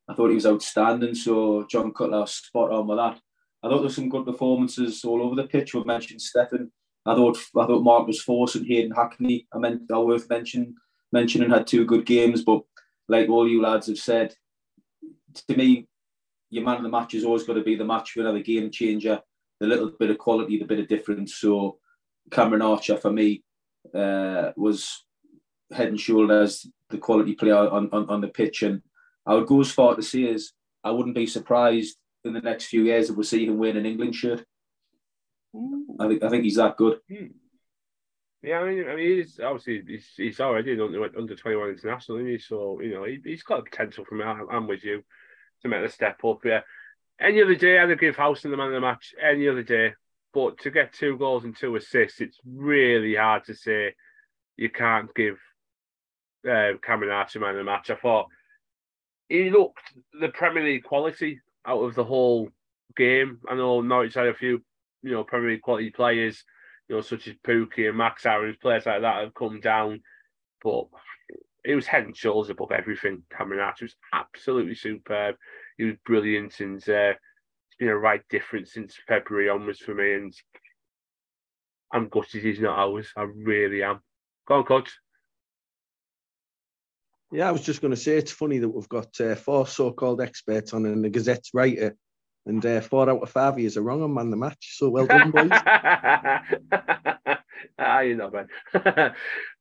Speaker 3: I thought he was outstanding. So John Cutler spot on with that. I thought there were some good performances all over the pitch. We mentioned Steffen I thought I thought Marcus Forss and Hayden Hackney I meant are worth mentioning mentioning had two good games, but like all you lads have said, to me, your man of the match is always got to be the match winner, the game changer, the little bit of quality, the bit of difference. So Cameron Archer for me uh, was head and shoulders the quality player on, on, on the pitch. And I would go as far to say is I wouldn't be surprised in the next few years if we see him wearing an England shirt. I think I think he's that good. Hmm.
Speaker 1: Yeah, I mean, I mean, he's obviously he's, he's already under under twenty one international, isn't he? So you know, he, has got potential from I'm, I'm with you to make the step up. Yeah, any other day I'd give Howson the man of the match. Any other day, but to get two goals and two assists, it's really hard to say you can't give uh, Cameron Archer man of the match. I thought he looked the Premier League quality out of the whole game. I know Norwich had a few you know, Premier League quality players, you know, such as Pukki and Max Aarons, players like that have come down. But it was head and shoulders above everything. Cameron Archer was absolutely superb. He was brilliant, and uh, it's been a right difference since February onwards for me. And I'm gutted he's not ours. I really am. Go on, coach.
Speaker 2: Yeah, I was just going to say it's funny that we've got uh, four so-called experts on and the Gazette's writer, and uh, four out of five years are wrong on man the match. So well done, boys.
Speaker 1: ah, you know, man.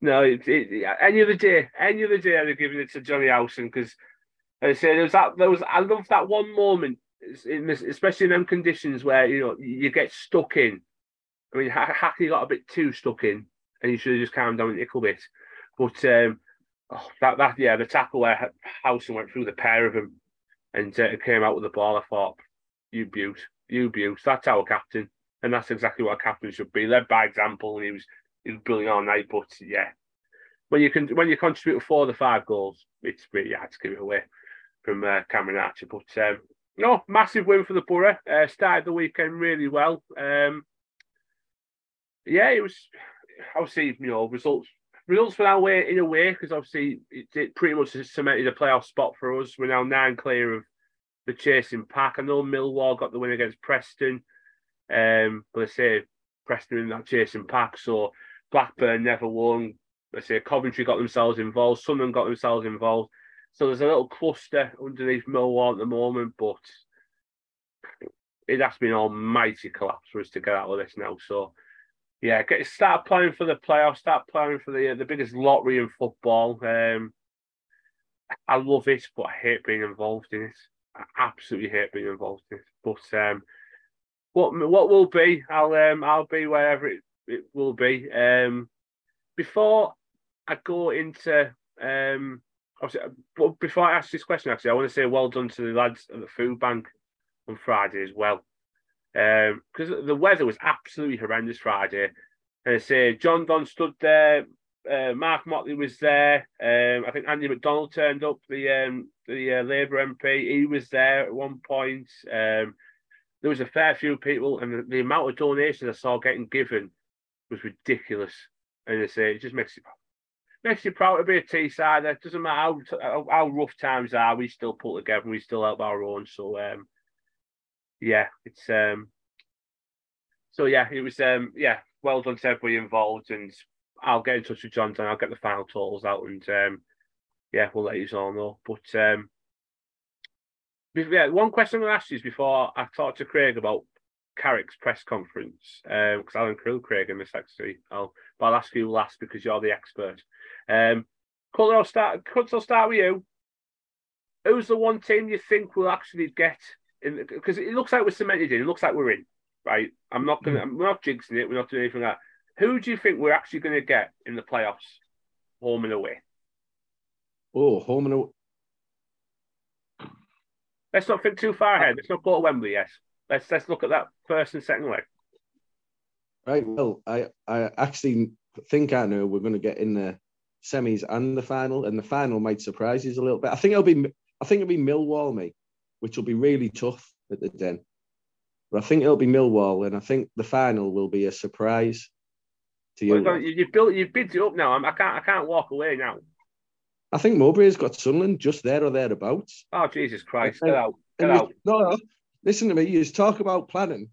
Speaker 1: no, it, it, any other day, any other day, I'd have given it to Johnny Howson because, as I said, there was that. There was. I love that one moment, in this, especially in them conditions where you know you get stuck in. I mean, Hackney got a bit too stuck in, and you should have just calmed down a little bit. But um, oh, that that yeah, the tackle where Howson went through the pair of them and uh, came out with the ball. I thought, you beaut, you beaut. That's our captain, and that's exactly what a captain should be. Led by example, and he was he was brilliant all night. But yeah, when you can when you contribute four of the five goals, it's really hard to give it away from uh, Cameron Archer. But um, no, massive win for the Borough. Uh, started the weekend really well. Um, yeah, it was obviously you know results results for our way in a way because obviously it, it, pretty much cemented a playoff spot for us. We're now nine clear of the chasing pack. I know Millwall got the win against Preston, um, but I say Preston in that chasing pack. So Blackburn never won. I say Coventry got themselves involved. Sunderland got themselves involved. So there's a little cluster underneath Millwall at the moment, but it has been an almighty collapse for us to get out of this now. So yeah, get start playing for the playoffs, start playing for the the biggest lottery in football. Um, I love it, but I hate being involved in it. I absolutely hate being involved in it. But um, what what will be, I'll um, I'll be wherever it, it will be. Um, before I go into um, before I ask this question, actually, I want to say well done to the lads at the food bank on Friday as well because um, the weather was absolutely horrendous Friday. And I say John Don stood there, uh, Mark Motley was there. Um, I think Andy McDonald turned up, the um, the uh, Labour MP. He was there at one point. Um, there was a fair few people, and the, the, amount of donations I saw getting given was ridiculous. And I say it just makes you makes you proud to be a Teesside. It doesn't matter how, how rough times are, we still pull together, we still help our own. So um, yeah, it's um. So yeah, it was um yeah, well done to everybody involved, and I'll get in touch with John and I'll get the final totals out, and um, yeah, we'll let you all know. But um, yeah, one question I'm going to ask you is before I talk to Craig about Carrick's press conference, because um, I'll include Craig in this actually. I'll, but I'll ask you last because you're the expert. Um, I'll start. I'll start with you. Who's the one team you think will actually get in? because it looks like we're cemented in. It looks like we're in, right? I'm not gonna. Mm. We're not jinxing it. We're not doing anything like that. Who do you think we're actually going to get in the playoffs, home and away?
Speaker 2: Oh, home and away.
Speaker 1: Let's not think too far ahead. Uh, let's not go to Wembley. Yes, let's let's look at that first and second leg.
Speaker 2: Right. Well, I I actually think I know we're going to get in the semis and the final, and the final might surprise you a little bit. I think it'll be I think it'll be Millwall, me which will be really tough at the Den. But I think it'll be Millwall, and I think the final will be a surprise to you.
Speaker 1: Well, you've built, you've built it up now. I can't, I can't walk away now.
Speaker 2: I think Mowbray's got Sunderland just there or thereabouts.
Speaker 1: Oh Jesus Christ! Get out! Get out!
Speaker 2: No, no, listen to me. You talk about planning.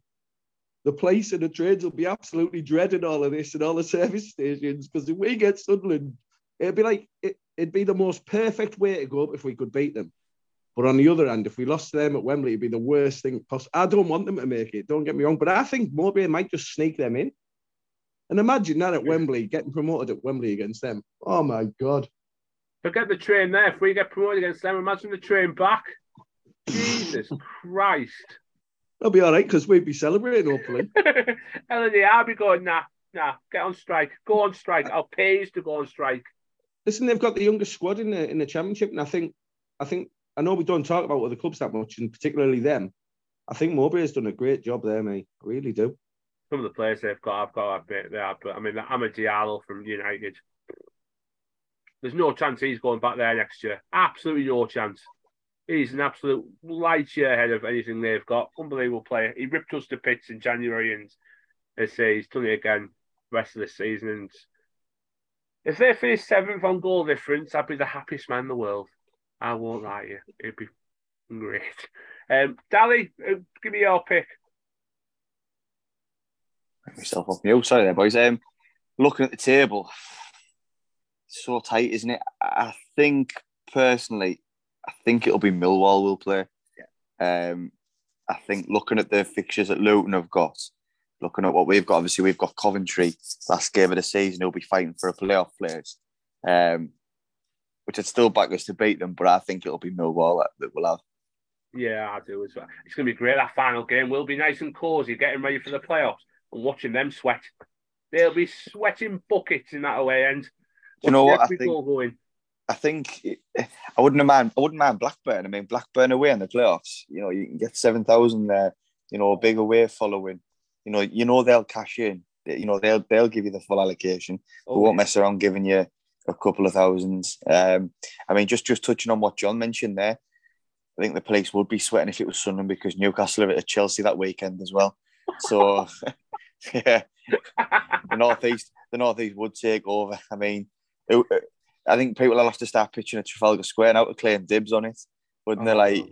Speaker 2: The place and the trades will be absolutely dreading all of this and all the service stations because if we get Sunderland, it'd be like it, it'd be the most perfect way to go up if we could beat them. But on the other hand, if we lost them at Wembley, it'd be the worst thing possible. I don't want them to make it. Don't get me wrong, but I think Mowbray might just sneak them in. And imagine that at Wembley, getting promoted at Wembley against them. Oh my god!
Speaker 1: Forget the train there. If we get promoted against them, imagine the train back. Jesus Christ!
Speaker 2: That'll be all right because we'd be celebrating hopefully.
Speaker 1: LNER, I'll be going nah, nah. Get on strike. Go on strike. I'll pay you to go on strike.
Speaker 2: Listen, they've got the youngest squad in the in the championship, and I think I think I know we don't talk about other clubs that much, and particularly them. I think Mowbray has done a great job there, mate. I really do.
Speaker 1: Some of the players they've got, I've got a bit there, but I mean, Amad Diallo from United. There's no chance he's going back there next year. Absolutely no chance. He's an absolute light year ahead of anything they've got. Unbelievable player. He ripped us to bits in January, and they say he's done it again rest of the season. And if they finish seventh on goal difference, I'd be the happiest man in the world. I won't lie to you. It'd be great. Um, Dally, uh, give me your pick.
Speaker 4: Myself off mute. Sorry there, boys. Um, looking at the table, so tight, isn't it? I think personally, I think it'll be Millwall will play. Yeah. Um, I think looking at the fixtures that Luton have got, looking at what we've got, obviously we've got Coventry last game of the season. He'll be fighting for a playoff place, um, which I'd still back us to beat them, but I think it'll be Millwall that, that will have.
Speaker 1: Yeah, I do as well. It's going to be great. That final game will be nice and cosy, getting ready for the playoffs and watching them sweat. They'll be sweating buckets in that away end.
Speaker 4: you know what? I think, going. I think I wouldn't mind. I wouldn't mind Blackburn. I mean, Blackburn away in the playoffs. You know, you can get seven thousand there. You know, a big away following. You know, you know they'll cash in. You know they'll they'll give you the full allocation. Oh, they won't yeah. mess around giving you a couple of thousands. Um, I mean, just just touching on what John mentioned there. I think the police would be sweating if it was Sunderland because Newcastle are at Chelsea that weekend as well. So, yeah, the northeast, the northeast would take over. I mean, it, I think people will have to start pitching at Trafalgar Square now to claim dibs on it, wouldn't oh. they? Like,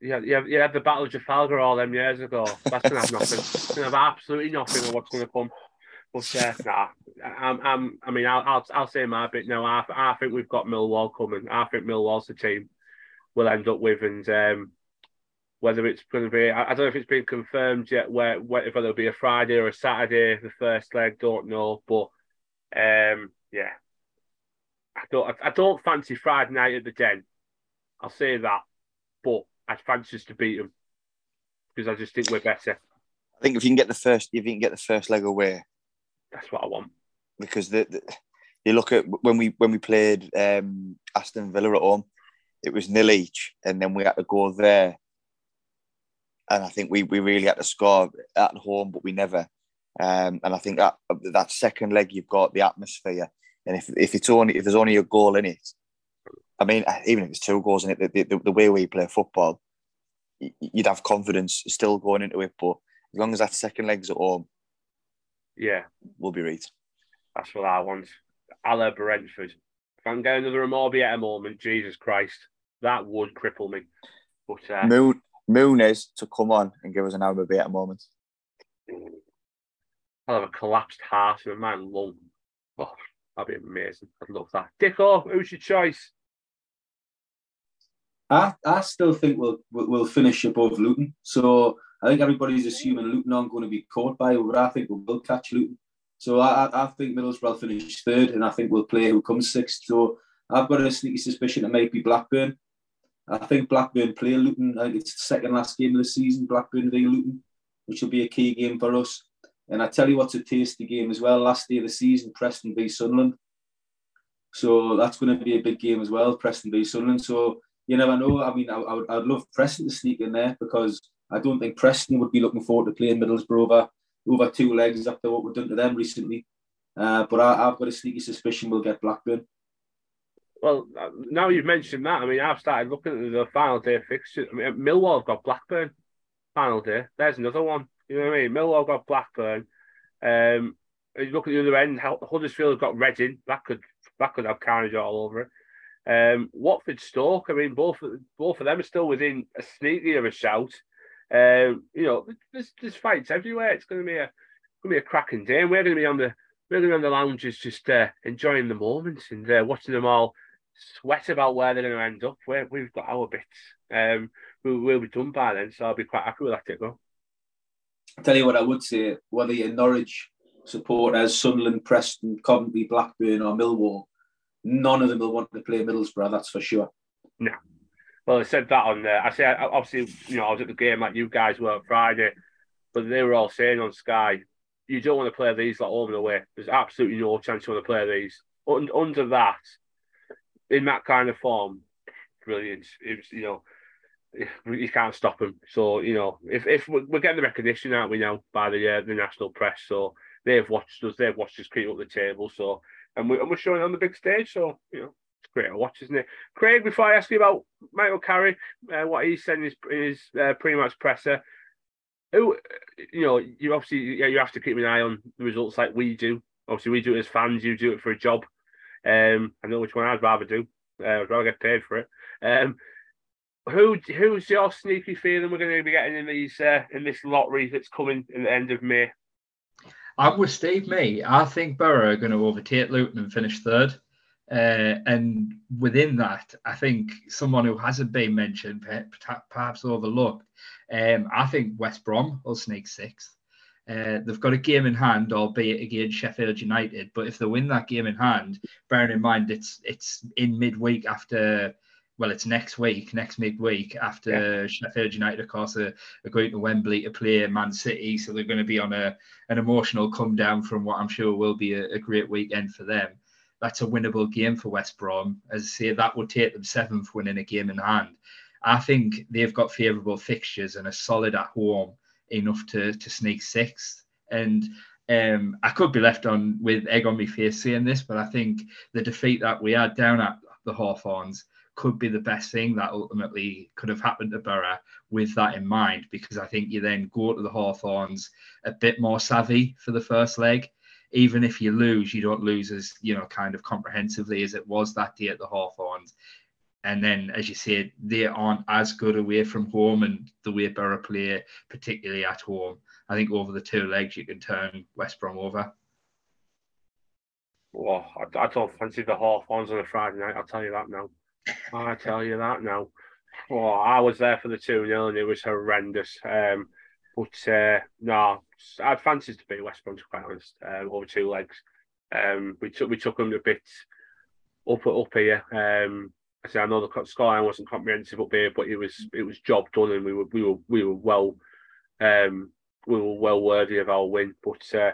Speaker 1: yeah, yeah, you had the Battle of Trafalgar all them years ago. That's gonna have nothing. It's gonna have absolutely nothing of what's gonna come. But uh, nah, I'm, I'm, I mean, I'll, I'll, I'll say my bit now. I, I think we've got Millwall coming. I think Millwall's the team we'll end up with, and um, whether it's going to be, I, I, don't know if it's been confirmed yet, where, whether it'll be a Friday or a Saturday, the first leg, don't know, but um, yeah, I don't, I, don't fancy Friday night at the Den. I'll say that, but I'd fancy us to beat them because I just think we're better.
Speaker 4: I think if you can get the first, if you can get the first leg away,
Speaker 1: that's what I want.
Speaker 4: Because the, the you look at when we when we played um, Aston Villa at home, it was nil each, and then we had to go there. And I think we, we really had to score at home, but we never. Um, and I think that that second leg, you've got the atmosphere, and if, if it's only if there's only a goal in it, I mean, even if it's two goals in it, the, the, the way we play football, you'd have confidence still going into it. But as long as that second leg's at home,
Speaker 1: yeah,
Speaker 4: we'll be right.
Speaker 1: That's what I want. A la Brentford. If I can get another Amobi at a moment, Jesus Christ that would cripple me. But uh,
Speaker 4: Moon Muniz to come on and give us an hour at a moment. Mm.
Speaker 1: I'll have a collapsed heart in my lung. Oh, that'd be amazing. I'd love that. Dicko, who's your choice?
Speaker 3: I, I still think we'll we'll finish above Luton. So I think everybody's assuming Luton aren't going to be caught by, but I think we will catch Luton. So I, I think Middlesbrough will finish third, and I think we'll play who comes sixth. So I've got a sneaky suspicion it might be Blackburn. I think Blackburn play Luton. I think it's the second last game of the season, Blackburn v Luton, which will be a key game for us. And I tell you what's a tasty game as well. Last day of the season, Preston v Sunderland. So that's going to be a big game as well, Preston v Sunderland. So you never know. I mean, I, I would, I'd love Preston to sneak in there because I don't think Preston would be looking forward to playing Middlesbrough over, over two legs after what we've done to them recently. Uh, but I, I've got a sneaky suspicion we'll get Blackburn.
Speaker 1: Well, now you've mentioned that, I mean, I've started looking at the final day fixture. I mean, Millwall have got Blackburn final day. There's another one. You know what I mean? Millwall got Blackburn. Um, you look at the other end, Huddersfield have got Reading. That could that could have carnage all over it. Um, Watford, Stoke. I mean, both both of them are still within a sneaky of a shout. Um, you know, there's, there's fights everywhere. It's going to be a going to be a cracking day, and we're going to be on the we're going to be on the lounges just uh, enjoying the moments and uh, watching them all sweat about where they're going to end up. we we've got our bits. Um, we'll, we'll be done by then, so I'll be quite happy with that. Go.
Speaker 3: I'll tell you what I would say: whether you're Norwich supporters, Sunderland, Preston, Coventry, Blackburn, or Millwall, none of them will want to play Middlesbrough. That's for sure.
Speaker 1: No. Well, I said that on there. I say obviously, you know, I was at the game like you guys were on Friday, but they were all saying on Sky, you don't want to play these like home and away. There's absolutely no chance you want to play these. Under that, in that kind of form, brilliant. It's you know, you can't stop them. So you know, if if we're getting the recognition, aren't we now by the uh, the national press? So they've watched us, they've watched us creep up the table. So and, we, and we're showing on the big stage. So you know, it's great to watch, isn't it? Craig, before I ask you about Michael Carrick, uh, what he said in his, his uh, presser. Who, you know, you obviously yeah, you have to keep an eye on the results like we do. Obviously, we do it as fans. You do it for a job. Um, I know which one I'd rather do. Uh, I'd rather get paid for it. Um, who who's your sneaky feeling we're going to be getting in these uh, in this lottery that's coming in the end of May?
Speaker 5: I'm with Steve. Me, I think Borough are going to overtake Luton and finish third. Uh, and within that, I think someone who hasn't been mentioned, perhaps overlooked, um, I think West Brom will sneak sixth. Uh, they've got a game in hand, albeit against Sheffield United. But if they win that game in hand, bearing in mind it's it's in midweek after, well, it's next week, next midweek after yeah. Sheffield United, of course, are, are, going to Wembley to play Man City, so they're going to be on a an emotional come down from what I'm sure will be a, a great weekend for them. That's a winnable game for West Brom. As I say, that would take them seventh, winning a game in hand. I think they've got favourable fixtures and are solid at home enough to to sneak sixth. And um, I could be left on with egg on my face saying this, but I think the defeat that we had down at the Hawthorns could be the best thing that ultimately could have happened to Borough with that in mind, because I think you then go to the Hawthorns a bit more savvy for the first leg. Even if you lose, you don't lose as you know kind of comprehensively as it was that day at the Hawthorns. And then, as you said, they aren't as good away from home and the way Borough play, particularly at home. I think over the two legs, you can turn West Brom over.
Speaker 1: Well, I, I don't fancy the Hawthorns on a Friday night. I'll tell you that now. I tell you that now. Well, I was there for the 2 0 and it was horrendous. Um, but uh, no, I'd fancy to beat West Brom, to be quite honest, um, over two legs. Um, we took we took them a bit up up here. Um, I say I know the scoreline wasn't comprehensive up here, but it was it was job done, and we were we were we were well um, we were well worthy of our win. But uh,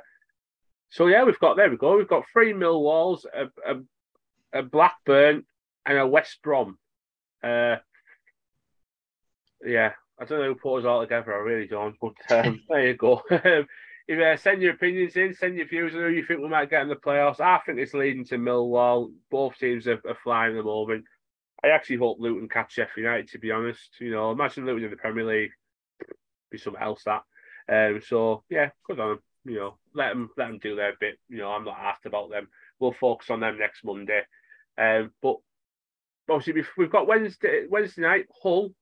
Speaker 1: so yeah, we've got there we go. We've got three Millwalls, a, a, a Blackburn, and a West Brom. Uh, yeah, I don't know who put us all together. I really don't. But um, there you go. if uh, send your opinions in, send your views on who you think we might get in the playoffs. I think it's leading to Millwall. Both teams are, are flying at the moment. I actually hope Luton catch Sheffield United. To be honest, you know, imagine Luton in the Premier League, be something else that. Um, so yeah, good on them. You know, let them let them do their bit. You know, I'm not asked about them. We'll focus on them next Monday. Um, but obviously we've, got Wednesday Wednesday night Hull.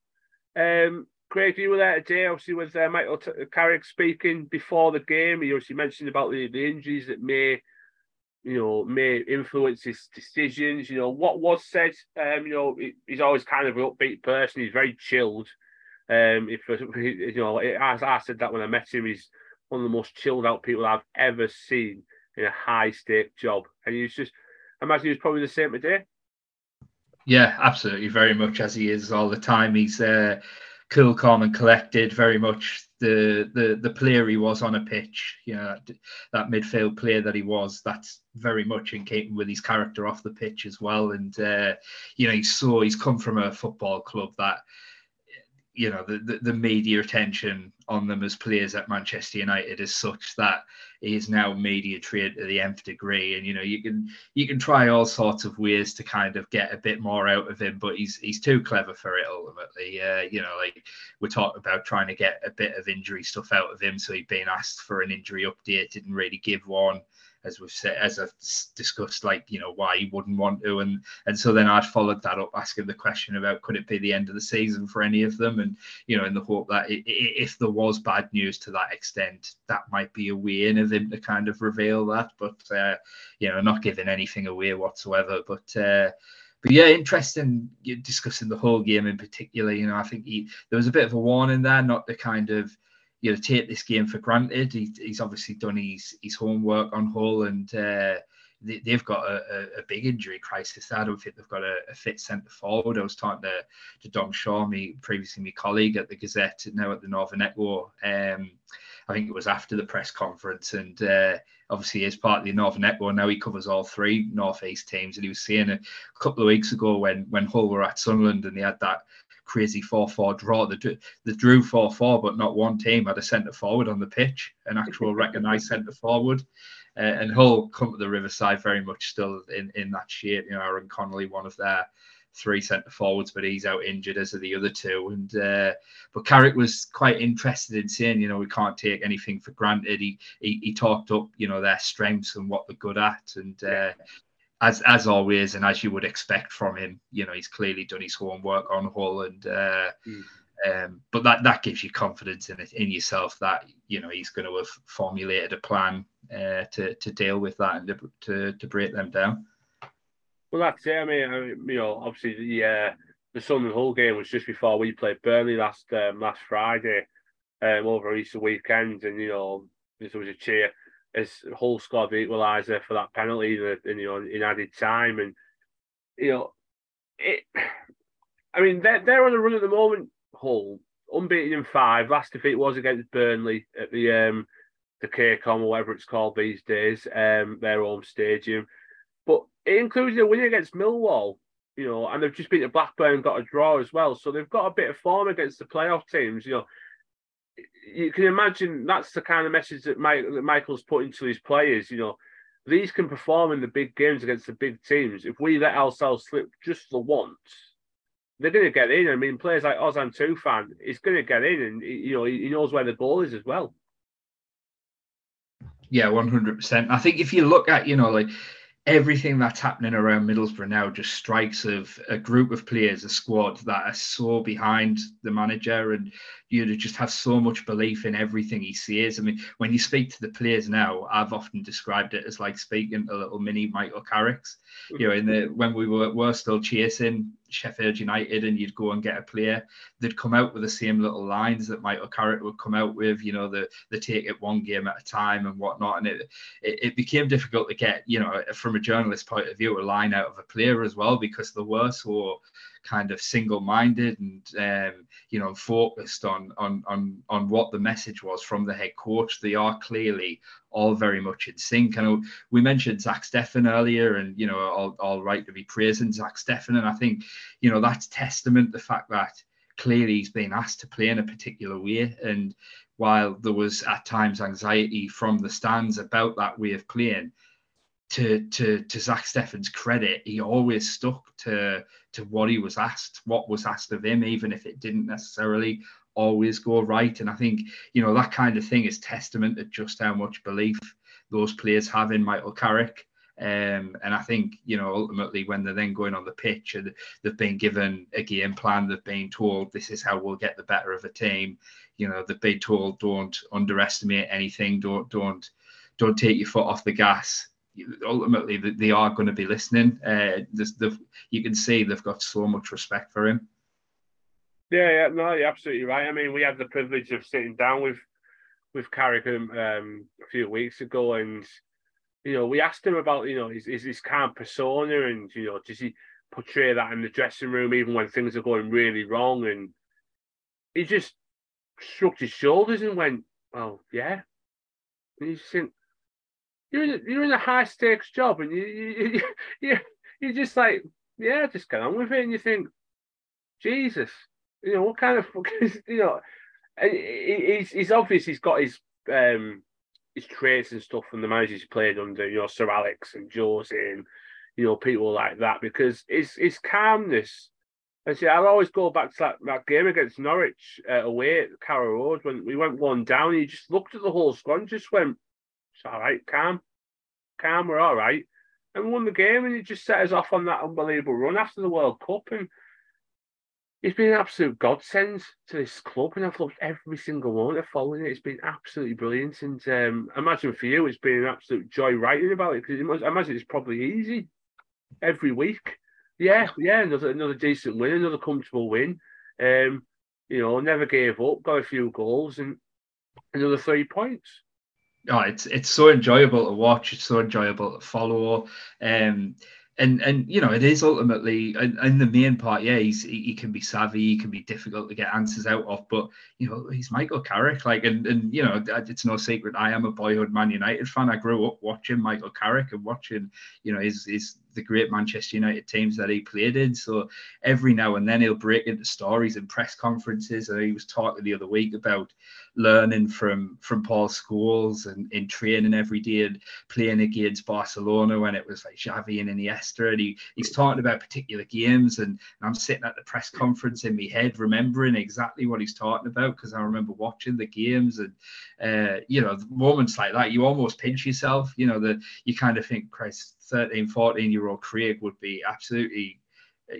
Speaker 1: Um, Craig, you were there today. Obviously, with uh, Michael Carrick speaking before the game. He obviously mentioned about the, the injuries that may you know, may influence his decisions. You know, what was said, um, you know, he's always kind of an upbeat person. He's very chilled. Um, if you know, as I said that when I met him, he's one of the most chilled out people I've ever seen in a high stake job. And he's just, I imagine he was probably the same today.
Speaker 5: Yeah, absolutely, very much as he is all the time. He's uh, cool, calm, and collected. Very much the the the player he was on a pitch, you know, that, that, midfield player that he was, that's very much in keeping with his character off the pitch as well. And uh, you know, he saw he's come from a football club that you know the, the, the media attention on them as players at Manchester United is such that he is now media trained to the nth degree, and you know you can you can try all sorts of ways to kind of get a bit more out of him, but he's he's too clever for it ultimately. Uh, you know, like we're talking about trying to get a bit of injury stuff out of him, so he'd been asked for an injury update, didn't really give one as we've said, as I've discussed, like you know why he wouldn't want to, and and so then I'd followed that up, asking the question about could it be the end of the season for any of them, and you know in the hope that it, if there was bad news to that extent, that might be a way in of him to kind of reveal that, but uh, you know not giving anything away whatsoever, but. Uh, but yeah, interesting discussing the whole game in particular. You know, I think he, there was a bit of a warning there, not to kind of you know take this game for granted. He, he's obviously done his his homework on Hull, and uh, they, have got a, a, big injury crisis. I don't think they've got a, a fit centre forward. I was talking to, to Dom Shaw, me previously my colleague at the Gazette, now at the Northern Echo. Um, I think it was after the press conference, and uh, obviously as part of the Northern Echo now he covers all three North East teams. And he was saying a couple of weeks ago when when Hull were at Sunderland and they had that crazy 4-4 draw. The, the drew 4-4, but not one team had a centre forward on the pitch, an actual recognised centre forward. Uh, and Hull come to the Riverside very much still in, in that shape. You know, Aaron Connolly, one of their three centre forwards, but he's out injured as are the other two. And uh, but Carrick was quite interested in saying, you know, we can't take anything for granted. He he, he talked up, you know, their strengths and what they're good at, and uh, as as always, and as you would expect from him, you know, he's clearly done his homework on Hull, and uh, mm. um, but that that gives you confidence in it in yourself that you know he's going to have formulated a plan uh, to to deal with that and to to break them down.
Speaker 1: Well, that's it. I mean, I mean you know, obviously the uh, the Sunderland Hull game was just before we played Burnley last um, last Friday um, over Easter weekend, and you know there was a cheer as Hull scored the equaliser for that penalty in, you know in added time, and you know it. I mean, they're they're on a run at the moment. Hull unbeaten in five. Last defeat was against Burnley at the um the KCOM or whatever it's called these days, um their home stadium. But it includes a win against Millwall, you know, and they've just beat the Blackburn, got a draw as well. So they've got a bit of form against the playoff teams, you know. You can imagine that's the kind of message that, Mike, that Michael's putting to his players, you know. These can perform in the big games against the big teams. If we let ourselves slip just for once, they're going to get in. I mean, players like Ozan Tufan, he's going to get in, and you know he knows where the ball is as well.
Speaker 5: Yeah, one hundred percent. I think if you look at you know like everything that's happening around Middlesbrough now just strikes of a group of players, a squad that are so behind the manager, and you just have so much belief in everything he says. I mean, when you speak to the players now, I've often described it as like speaking to little mini Michael Carricks. You know, in the when we were, were still chasing Sheffield United and you'd go and get a player, they'd come out with the same little lines that Michael Carrick would come out with, you know, the the take it one game at a time and whatnot. And it, it, it became difficult to get, you know, from a journalist point of view, a line out of a player as well, because there were so kind of single-minded and um, you know focused on on on on what the message was from the head coach. They are clearly all very much in sync. Know we mentioned Zack Steffen earlier, and you know all, all right to be praising Zack Steffen, and I think you know that's testament the fact that clearly he's been asked to play in a particular way and while there was at times anxiety from the stands about that way of playing to to to Zack Steffen's credit, he always stuck to to what he was asked, what was asked of him, even if it didn't necessarily always go right. And I think you know that kind of thing is testament to just how much belief those players have in Michael Carrick. Um, and I think you know ultimately when they're then going on the pitch and they've been given a game plan, they've been told this is how we'll get the better of a team. You know they've been told don't underestimate anything, don't don't don't take your foot off the gas ultimately they are going to be listening. Uh, you can see they've got so much respect for him.
Speaker 1: Yeah, yeah, no, you're absolutely right. I mean, we had the privilege of sitting down with with Carrick um, a few weeks ago, and you know, we asked him about you know his, his, his calm persona, and you know, does he portray that in the dressing room even when things are going really wrong? And he just shrugged his shoulders and went, "Well, yeah." And you just think, you're in a, you're in a high stakes job, and you you you you're just like yeah, just get on with it, and you think, Jesus, you know what kind of you know, and he's he's obvious he's got his um his traits and stuff from the managers played under, you know, Sir Alex and Jose and you know people like that because his his calmness. And see, I'll always go back to that, that game against Norwich uh, away at Carrow Road when we went one down. He just looked at the whole squad and just went, it's all right, calm, calm, we're all right. And we won the game, and he just set us off on that unbelievable run after the World Cup. And he's been an absolute godsend to this club, and I've loved every single one of following it. It's been absolutely brilliant. And um, imagine for you, it's been an absolute joy writing about it because I imagine it's probably easy every week. Yeah, yeah, another another decent win, another comfortable win. Um, you know, never gave up, got a few goals, and another three points
Speaker 5: oh, it's it's so enjoyable to watch. It's so enjoyable to follow. Um, and and you know it is ultimately in the main part yeah he's he, can be savvy he can be difficult to get answers out of but you know he's michael carrick like and and you know it's no secret i am a boyhood man united fan i grew up watching michael carrick and watching you know his his the great Manchester United teams that he played in. So every now and then he'll break into stories and press conferences. And he was talking the other week about learning from from Paul Scholes and in training every day and playing against Barcelona when it was like Xavi and Iniesta. And he, he's talking about particular games. And, and I'm sitting at the press conference in my head, remembering exactly what he's talking about because I remember watching the games and uh, you know moments like that. You almost pinch yourself. You know that you kind of think, Christ 13, 14 year old Craig would be absolutely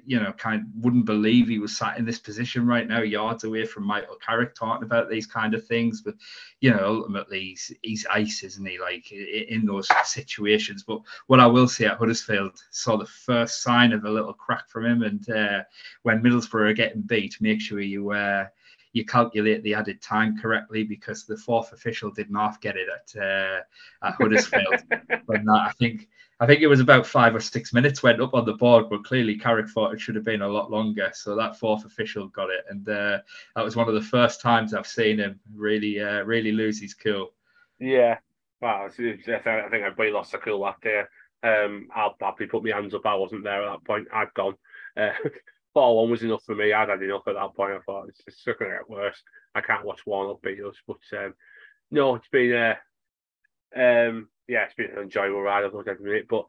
Speaker 5: you know, kind of wouldn't believe he was sat in this position right now, yards away from Michael Carrick talking about these kind of things. But you know, ultimately he's, he's ice, isn't he? Like in those situations. But what I will say at Huddersfield saw the first sign of a little crack from him, and uh, when Middlesbrough are getting beat, make sure you. Uh, you calculate the added time correctly because the fourth official did not get it at uh, at Huddersfield. but I think I think it was about five or six minutes went up on the board, but clearly Carrick thought it should have been a lot longer. So that fourth official got it, and uh, that was one of the first times I've seen him really uh, really lose his cool.
Speaker 1: Yeah, wow, I think everybody lost their cool that day. Um, I'll happily put my hands up. I wasn't there at that point. I'd gone. Uh, four one was enough for me. I'd had enough at that point. I thought it's just going to get worse. I can't watch one up beat us, but um, no, it's been uh, um, yeah, it's been an enjoyable ride. I've loved every minute. But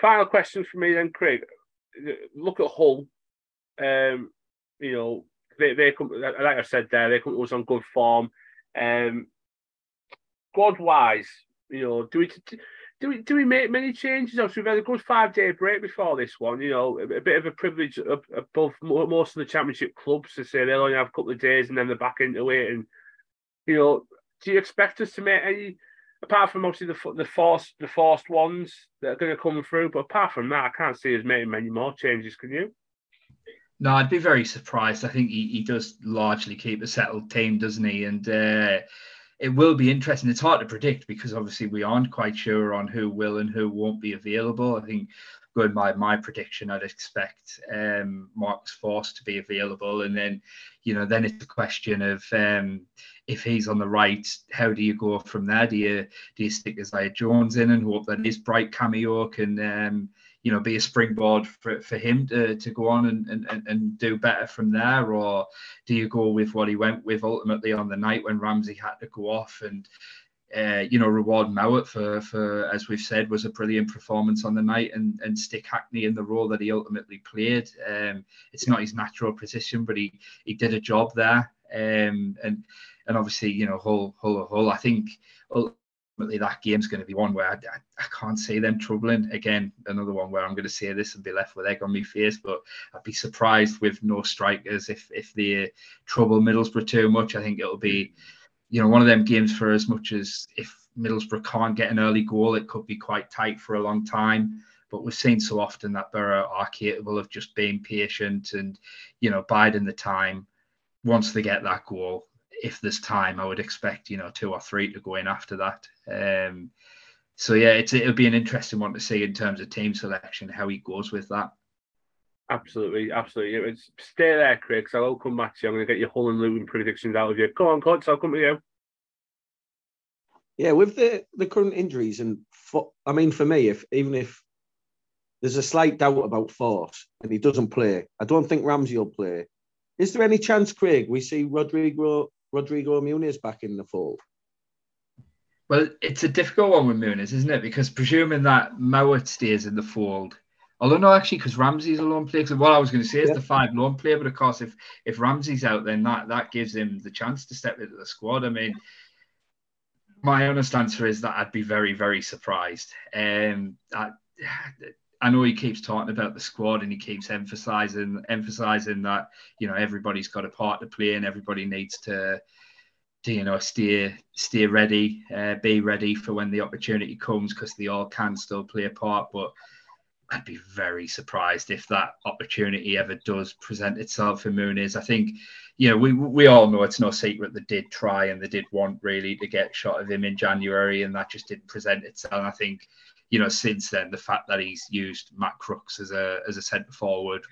Speaker 1: final question for me then, Craig. Look at Hull. Um, you know, they they come like I said there, they come to us on good form. Um, squad wise, you know, do we do we do we make many changes? Obviously, we've had a good five day break before this one. You know, a, a bit of a privilege above most of the championship clubs to say they'll only have a couple of days and then they're back into it. And you know, do you expect us to make any? Apart from obviously the the forced the forced ones that are going to come through, but apart from that, I can't see us making many more changes. Can you?
Speaker 5: No, I'd be very surprised. I think he, he does largely keep a settled team, doesn't he? And uh, it will be interesting. It's hard to predict because obviously we aren't quite sure on who will and who won't be available. I think going by my prediction, I'd expect um, Marcus Forss to be available, and then you know then it's a question of um, if he's on the right, how do you go from there? Do you do you stick Isaiah Jones in and hope that his bright cameo can um, you know be a springboard for, for him to, to go on and, and, and do better from there or do you go with what he went with ultimately on the night when Ramsey had to go off and uh, you know reward Mowatt for for as we've said was a brilliant performance on the night and and stick Hackney in the role that he ultimately played um, it's not his natural position but he he did a job there um, and and obviously you know Hull Hull Hull I think ultimately that game's going to be one where I, I, I, can't see them troubling. Again, another one where I'm going to say this and be left with egg on my face, but I'd be surprised with no strikers if if they trouble Middlesbrough too much. I think it'll be, you know, one of them games for as much as if Middlesbrough can't get an early goal, it could be quite tight for a long time. But we've seen so often that Boro are capable of just being patient and, you know, biding the time. Once they get that goal, if there's time, I would expect you know two or three to go in after that. Um, so yeah, it's it'll be an interesting one to see in terms of team selection how he goes with that.
Speaker 1: Absolutely, absolutely. Stay there, Craig. So I'll come back to you. I'm going to get your Hull and Luton predictions out of you. Come on, coach. I'll come to you.
Speaker 2: Yeah, with the the current injuries and for, I mean, for me, if even if there's a slight doubt about Forss and he doesn't play, I don't think Ramsey will play. Is there any chance, Craig, we see Rodrigo Rodrigo Muniz back in the fold?
Speaker 5: Well, it's a difficult one with Muniz, isn't it? Because presuming that Mowatt stays in the fold, although no, actually, because Ramsey's a lone player. Because what I was going to say is yeah. the five lone player, but of course, if if Ramsey's out, then that that gives him the chance to step into the squad. I mean, my honest answer is that I'd be very, very surprised. Um, I, I know he keeps talking about the squad and he keeps emphasizing emphasizing that you know everybody's got a part to play and everybody needs to to you know steer steer ready, uh, be ready for when the opportunity comes because they all can still play a part. But I'd be very surprised if that opportunity ever does present itself for Muniz. I think, you know, we we all know it's no secret they did try and they did want really to get shot of him in January, and that just didn't present itself. And I think you know, since then, the fact that he's used Matt Crooks as a as a centre forward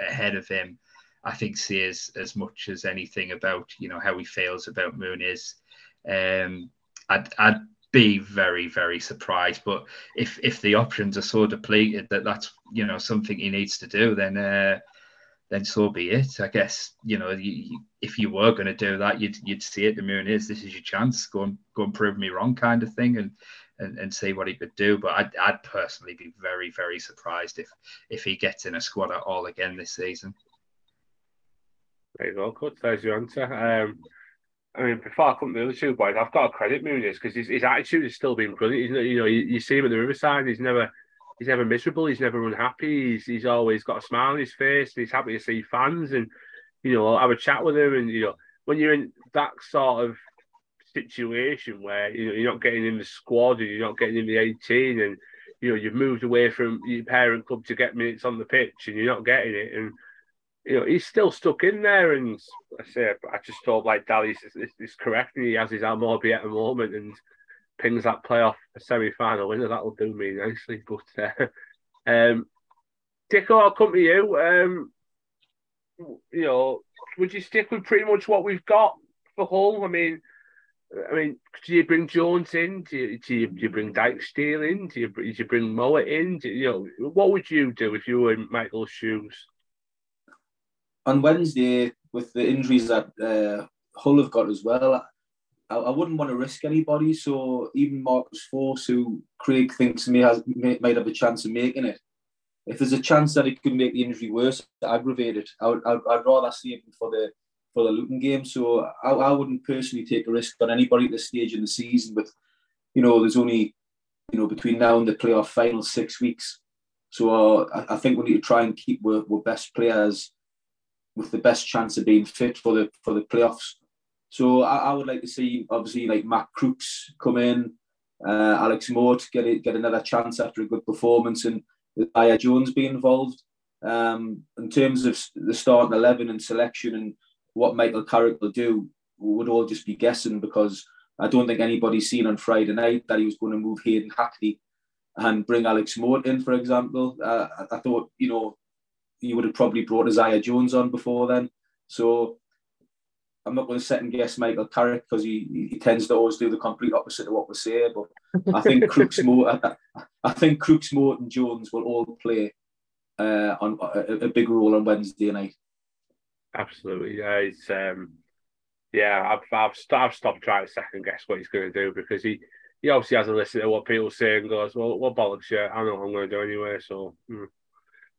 Speaker 5: ahead of him, I think says as much as anything about you know how he feels about Muniz. Um, I'd, I'd be very very surprised, but if if the options are so depleted that that's you know something he needs to do, then. Uh, then so be it. I guess you know you, if you were going to do that, you'd you'd see it. The Muniz this is your chance. Go and go and prove me wrong, kind of thing. And and, and see what he could do. But I'd, I'd personally be very, very surprised if if he gets in a squad at all again this season.
Speaker 1: You go, Cut. There's your answer. Um, I mean, before I come to the other two boys, I've got to credit Muniz because his, his attitude has still been brilliant. He's, you know, you, you, see him at the Riverside, he's never he's never miserable. He's never unhappy. He's he's always got a smile on his face. And he's happy to see fans, and you know, have a chat with him. And you know, when you're in that sort of situation where you know you're not getting in the squad and you're not getting in the 18, and you know you've moved away from your parent club to get minutes on the pitch, and you're not getting it, and you know he's still stuck in there. And I say, I just thought like Dallas is, correct, and he has his Almorby at the moment, and pings that playoff semi-final winner. That'll do me nicely. But uh, um, Dicko, I'll come to you. Um, you know, would you stick with pretty much what we've got for Hull? I mean, I mean, do you bring Jones in? Do you, do you, do you bring Dijksteel in? Do you, do you bring Mowatt in? Do you, you know, what would you do if you were in Michael's shoes?
Speaker 3: On Wednesday, with the injuries that uh, Hull have got as well, I, I, wouldn't want to risk anybody. So even Marcus Forss, who Craig thinks may has may, might have a chance of making it, if there's a chance that it could make the injury worse, aggravate it, I would, I'd, I'd rather save him for the for the Luton game. So I, I wouldn't personally take a risk on anybody at this stage in the season. But you know, there's only you know between now and the playoff final six weeks. So uh, I, I, think we need to try and keep our best players with the best chance of being fit for the for the playoffs. So I, I would like to see obviously like Matt Crooks come in, uh, Alex Mowatt get it, get another chance after a good performance, and Aya Jones be involved. Um, in terms of the starting eleven and selection and what Michael Carrick will do, would all just be guessing because I don't think anybody's seen on Friday night that he was going to move Hayden Hackney and bring Alex Moore in, for example. Uh, I thought, you know, he would have probably brought Isaiah Jones on before then. So I'm not going to second guess Michael Carrick because he, he tends to always do the complete opposite of what we say. But I think Crooks, Mo, I, I, think Crooks, Mowatt, and Jones will all play uh, on a, a, big role on Wednesday night.
Speaker 1: Absolutely, yeah. It's um, yeah. I've I've, st- I've stopped trying to second guess what he's going to do because he he obviously has a listen to what people say and goes, well, what bollocks, yeah, I know what I'm going to do anyway. So. Mm.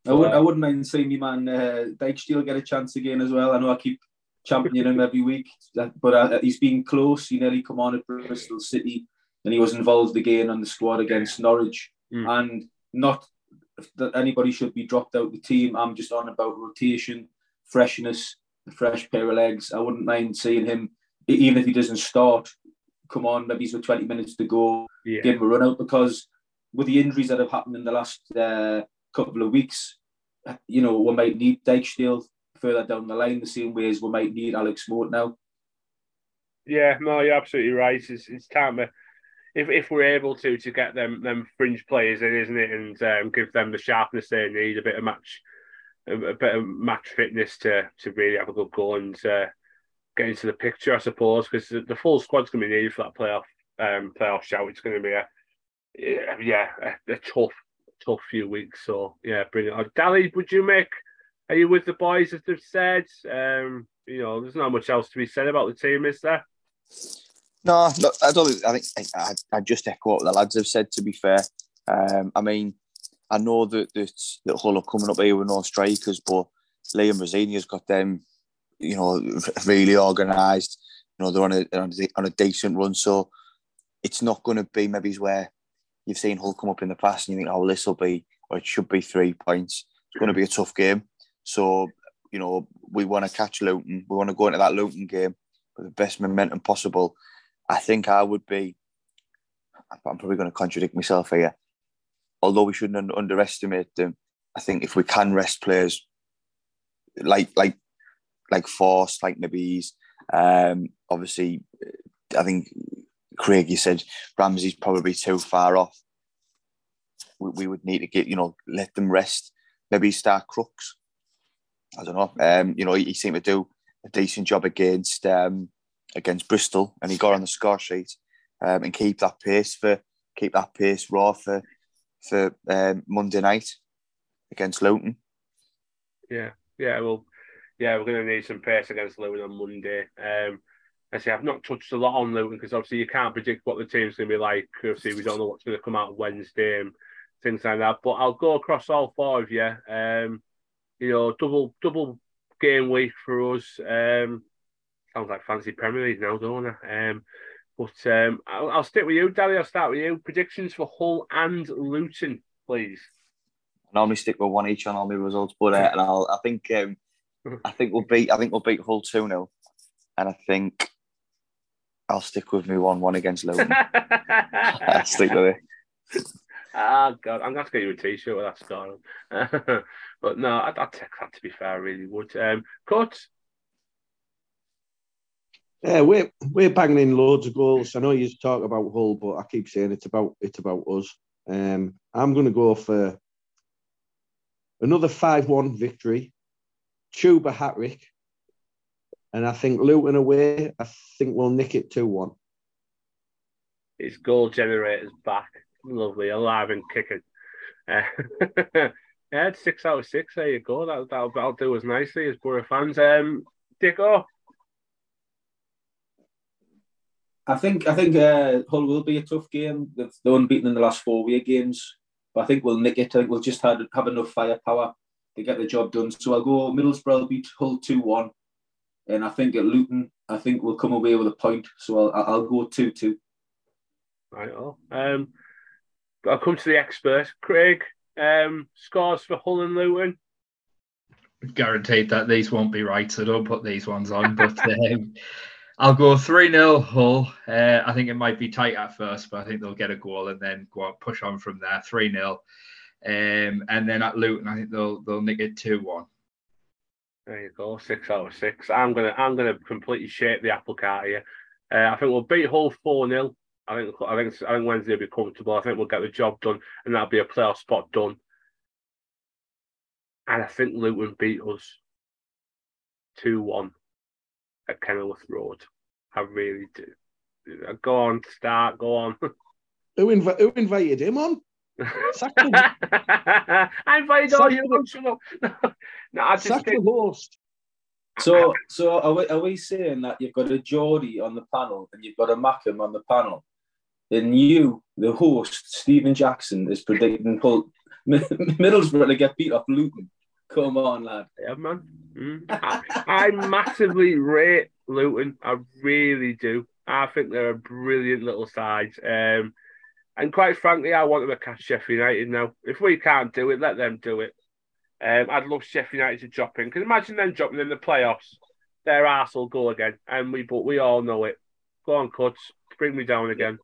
Speaker 3: I, would, I wouldn't mind seeing me man uh, Dijksteel get a chance again as well. I know I keep championing him every week, but uh, he's been close. He nearly come on at Bristol City, and he was involved again on the squad against Norwich. Mm. And not that anybody should be dropped out the team. I'm just on about rotation freshness, a fresh pair of legs. I wouldn't mind seeing him, even if he doesn't start, come on, maybe he's with 20 minutes to go, yeah. give him a run out because with the injuries that have happened in the last uh, couple of weeks, you know, we might need Dijksteel further down the line the same way as we might need Alex Mowatt now.
Speaker 1: Yeah, no, you're absolutely right. It's, it's time if, if we're able to to get them them fringe players in, isn't it, and um, give them the sharpness they need, a bit of match a, a bit of match fitness to to really have a good go and uh, get into the picture, I suppose, because the, the, full squad's going to be needed for that playoff um, playoff shout. It's going to be a yeah a, a tough tough few weeks. So yeah, bring it. Dally, would you make? Are you with the boys as they've said? Um, you know, there's not much else to be said about the team, is there?
Speaker 4: No, no I don't. I think I, I just echo what the lads have said. To be fair, um, I mean, I know that that, that Hull are coming up here with no strikers, but Liam Rosenior's got them, you know, really organised. You know, they're on a, they're on a decent run, so it's not going to be maybe where you've seen Hull come up in the past and you think, oh, well, this will be, or it should be three points. It's going to be a tough game. So, you know, we want to catch Luton. We want to go into that Luton game with the best momentum possible. I think I would be, I'm probably going to contradict myself here although we shouldn't underestimate them, I think if we can rest players like like like Forss, like Nabiz, um, obviously, I think Craig, you said Ramsey's probably too far off. We, we, would need to get you know let them rest. Maybe start Crooks. I don't know. Um, you know, he, he seemed to do a decent job against um, against Bristol, and he got on the score sheet um, and keep that pace for keep that pace raw for for um, Monday night against Luton.
Speaker 1: Yeah, yeah, well, yeah, we're going to need some pace against Luton on Monday. Um, I say I've not touched a lot on Luton because obviously you can't predict what the team's going to be like. Obviously, we don't know what's going to come out Wednesday and things like that. But I'll go across all four of you. Um, you know, double double game week for us. Um, sounds like fancy Premier League now, don't it? Um, but um, I'll, I'll, stick with you, Daddy. I'll start with you. Predictions for Hull and Luton, please.
Speaker 4: I normally stick with one each on all my results, but uh, and I'll, I think um, I think we'll beat I think we'll beat Hull two 0 and I think I'll stick with me one one against Luton. I'll stick with it.
Speaker 1: Ah, oh, God, I'm going to get you a t-shirt with that scar on. but no, I'd, I'd, take that to be fair, I really would. Um, Cut.
Speaker 2: Yeah, we're we're banging in loads of goals. I know you talk about Hull, but I keep saying it's about it's about us. Um, I'm going to go for another five-one victory, Chuba hat-trick, and I think Luton away. I think we'll nick it two-one.
Speaker 1: It's goal generators back lovely, alive and kicking. Uh, yeah, six out of six. There you go. That, that'll, that'll do us nicely as Boro fans. Um, Dicko.
Speaker 3: I think I think uh, Hull will be a tough game. They've they unbeaten in the last four away games, but I think we'll nick it. I think we'll just have, have enough firepower to get the job done. So I'll go Middlesbrough beat Hull two one, and I think at Luton I think we'll come away with a point. So I'll I'll go two two.
Speaker 1: Right. Oh. Um. I'll come to the expert. Craig, um, scores for Hull and Luton.
Speaker 5: Guaranteed that these won't be right, so don't put these ones on. But um, I'll go 3 0 Hull. Uh, I think it might be tight at first, but I think they'll get a goal and then go on, push on from there 3 0. Um, and then at Luton, I think they'll they'll nick it 2 1.
Speaker 1: There you go, six out of six. I'm gonna I'm gonna completely shape the apple cart here. Uh, I think we'll beat Hull four 0 I think I think I think Wednesday will be comfortable. I think we'll get the job done, and that'll be a playoff spot done. And I think Luton beat us two one at Kenilworth Road. I really do. Go on, start. Go on.
Speaker 2: Who, inv- who invited him on?
Speaker 1: I invited all you. no, I just
Speaker 2: Sack the host.
Speaker 3: So, so are we, are we saying that you've got a Geordie on the panel and you've got a Mackem on the panel? And you, the host, Stephen Jackson, is predicting Hull, Middlesbrough to get beat off Luton. Come on, lad.
Speaker 1: Yeah, man. Mm. I, I massively rate Luton. I really do. I think they're a brilliant little side. Um, and quite frankly, I want them to catch Sheffield United now. If we can't do it, let them do it. Um, I'd love Sheffield United to drop in because imagine them dropping in the playoffs. Their ass will go again, and we but we all know it. Go on, cuts, bring me down again.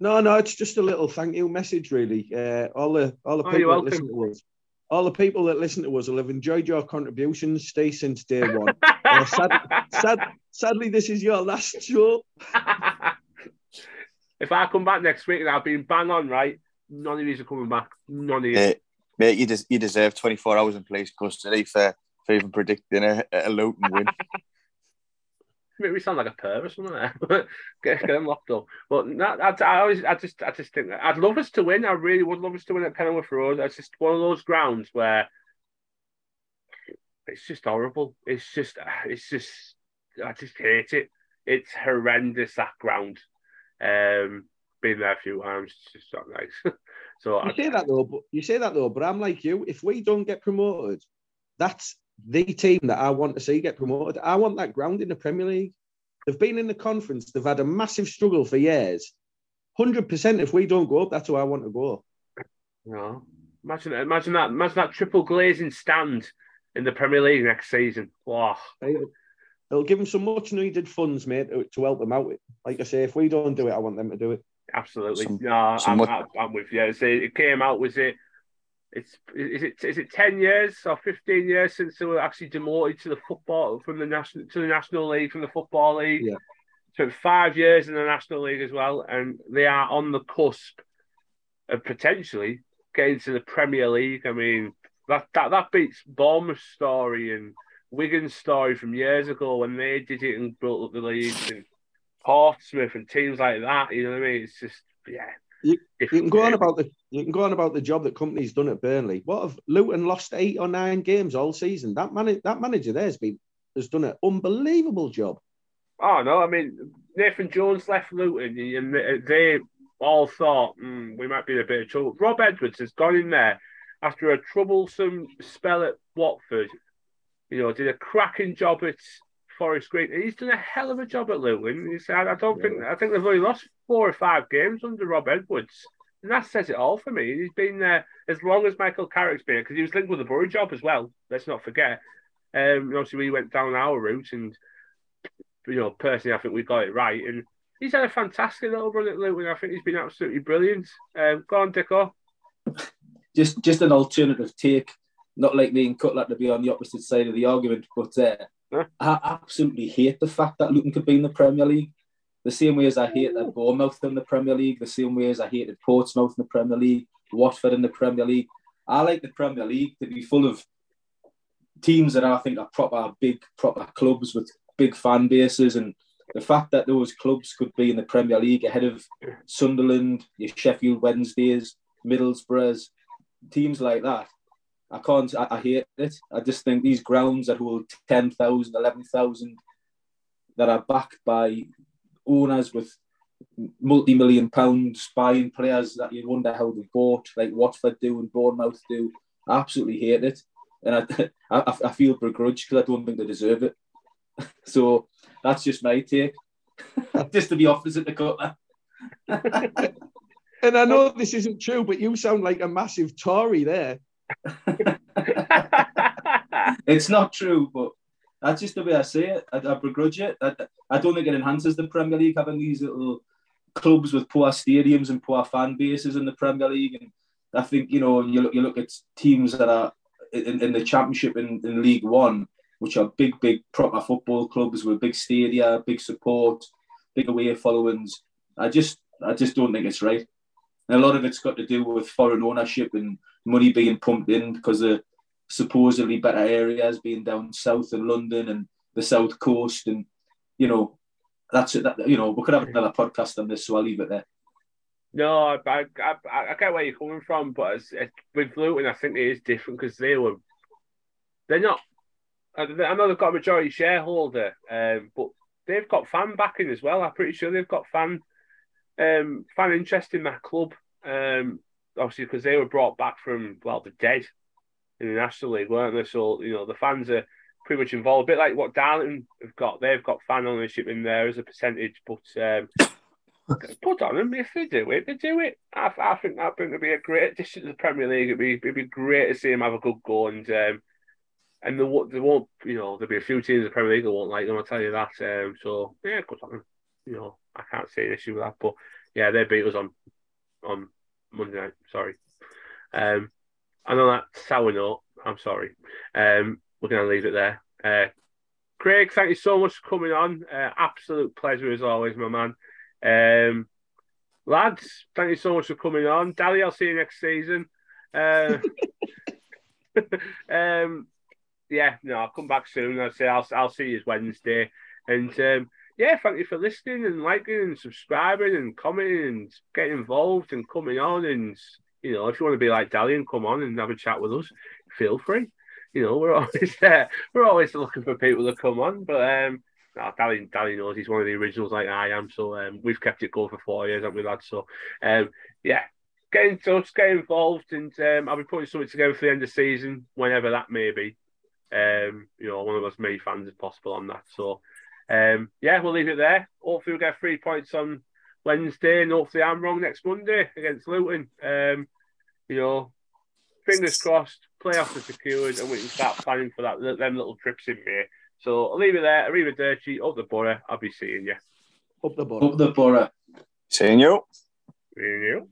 Speaker 2: No, no, it's just a little thank you message, really. Uh, all the all the oh, people that listen to us, all the people that listen to us will have enjoyed your contributions. Stay since day one. uh, sad, sad, sadly, this is your last show.
Speaker 1: if I come back next week and I've been bang on right, none of these are coming back. None of you.
Speaker 4: mate, you, des- you deserve 24 hours in police custody for, for even predicting a, a Luton win.
Speaker 1: Make me sound like a perv or something there. Eh? get, get them locked up. But not, I, I always, I just, I just think I'd love us to win. I really would love us to win at Kenilworth Road. It's just one of those grounds where it's just horrible. It's just, ah, it's just, I just hate it. It's horrendous that ground. Um, been there a few times. It's just not nice. so
Speaker 2: you I, say that though, but you say that though. But I'm like you. If we don't get promoted, that's the team that I want to see get promoted. I want that ground in the Premier League. They've been in the conference. They've had a massive struggle for years. Hundred percent. If we don't go up, that's where I want to go.
Speaker 1: No, imagine imagine that. Imagine that triple glazing stand in the Premier League next season. Wow.
Speaker 2: It'll give them some much needed funds, mate, to help them out. Like I say, if we don't do it, I want them to do it.
Speaker 1: Absolutely. Some, no, some I'm, much... I'm, with you. So it came out, was it it's is it is it ten years or fifteen years since they were actually demoted to the football from the national to the national league from the football league.
Speaker 2: Yeah.
Speaker 1: So five years in the national league as well, and they are on the cusp of potentially getting to the Premier League. I mean, that that that beats Bournemouth's story and Wigan's story from years ago when they did it and built up the league and Portsmouth and teams like that. You know what I mean? It's just yeah,
Speaker 2: you, you, can go on about the you can go on about the job that Kompany's done at Burnley. What have Luton lost eight or nine games all season? That man, that manager there has been has done an unbelievable job.
Speaker 1: Oh no, I mean Nathan Jones left Luton, and they all thought mm, we might be in a bit of trouble. Rob Edwards has gone in there after a troublesome spell at Watford. You know, did a cracking job at Forest Green. He's done a hell of a job at Luton. He said, I don't think I think they've only lost four or five games under Rob Edwards. and that says it all for me. He's been there as long as Michael Carrick's been because he was linked with the Boro job as well. Let's not forget. Um, obviously, we went down our route, and you know, personally, I think we got it right. And he's had a fantastic little run at Luton. I think he's been absolutely brilliant. Um, go on, Dicko.
Speaker 3: Just, just an alternative take. Not like me and Cutler to be on the opposite side of the argument, but uh? I absolutely hate the fact that Luton could be in the Premier League. The same way as I hate that Bournemouth in the Premier League, the same way as I hated Portsmouth in the Premier League, Watford in the Premier League. I like the Premier League to be full of teams that I think are proper big, proper clubs with big fan bases. And the fact that those clubs could be in the Premier League ahead of Sunderland, your Sheffield Wednesdays, Middlesbroughs, teams like that, I can't, I, I hate it. I just think these grounds that hold 10,000, 11,000 that are backed by owners with multi-million pounds buying players that you wonder how they bought, like Watford do and Bournemouth do. I absolutely hate it, and I I, I feel begrudged because I don't think they deserve it. so that's just my take. just to be opposite the cut.
Speaker 2: and I know this isn't true, but you sound like a massive Tory there.
Speaker 3: it's not true, but that's just the way I say it. I, I begrudge it. I, I don't think it enhances the Premier League having these little clubs with poor stadiums and poor fan bases in the Premier League. And I think you know you look you look at teams that are in, in the Championship in, in League One, which are big, big proper football clubs with big stadia, big support, big away followings. I just I just don't think it's right. And a lot of it's got to do with foreign ownership and money being pumped in because of supposedly better areas being down south in London and the south coast and you know that's it. That, you know, we could have another podcast on this, so I'll leave it there.
Speaker 1: No, I, I, I, get where you're coming from, but it's, with Luton, I think it is different because they were, they're not. I know they've got a majority shareholder, um, but they've got fan backing as well. I'm pretty sure they've got fan, um, fan interest in that club. Um, obviously because they were brought back from well the dead in the National League, weren't they? So you know the fans are pretty much involved. A bit like what Darlington have got. They've got fan ownership in there as a percentage, but um, put on them if they do it, they do it. I, I think that would be a great addition to the Premier League. It'd be, it'd be great to see them have a good go and. Um, and there, there won't, you know, there'll be a few teams in the Premier League that won't like them. I'll tell you that. Um, so yeah, good on them. You know, I can't see an issue with that. But yeah, they beat us on on Monday night. Sorry. Um, I know that sour note. I'm sorry. Um, we're going to leave it there. Uh, Craig, thank you so much for coming on. Uh, absolute pleasure as always, my man. Um, lads, thank you so much for coming on. Dally, I'll see you next season. Uh, um, yeah, no, I'll come back soon. I'll say I'll, I'll see you Wednesday. And um, yeah, thank you for listening and liking and subscribing and commenting and getting involved and coming on. And you know, if you want to be like Dally and come on and have a chat with us, feel free you know, we're always uh, we're always looking for people to come on. But um, no, Dally, Dally knows he's one of the originals like I am. So um, we've kept it going for four years, haven't we, lads? So um, yeah, get in touch, get involved, and um, I'll be putting something together for the end of the season, whenever that may be. Um, you know, one of us many fans as possible on that. So um, yeah, we'll leave it there. Hopefully, we'll get three points on Wednesday, and hopefully, I'm wrong next Monday against Luton. Um, you know, fingers crossed, playoffs are secured, and we can start planning for that them little trips in May. So I'll leave it there. Arrivederci, up the Boro. I'll be seeing you.
Speaker 2: Up the Boro.
Speaker 3: Up the Boro.
Speaker 4: Seeing you.
Speaker 1: Seeing you.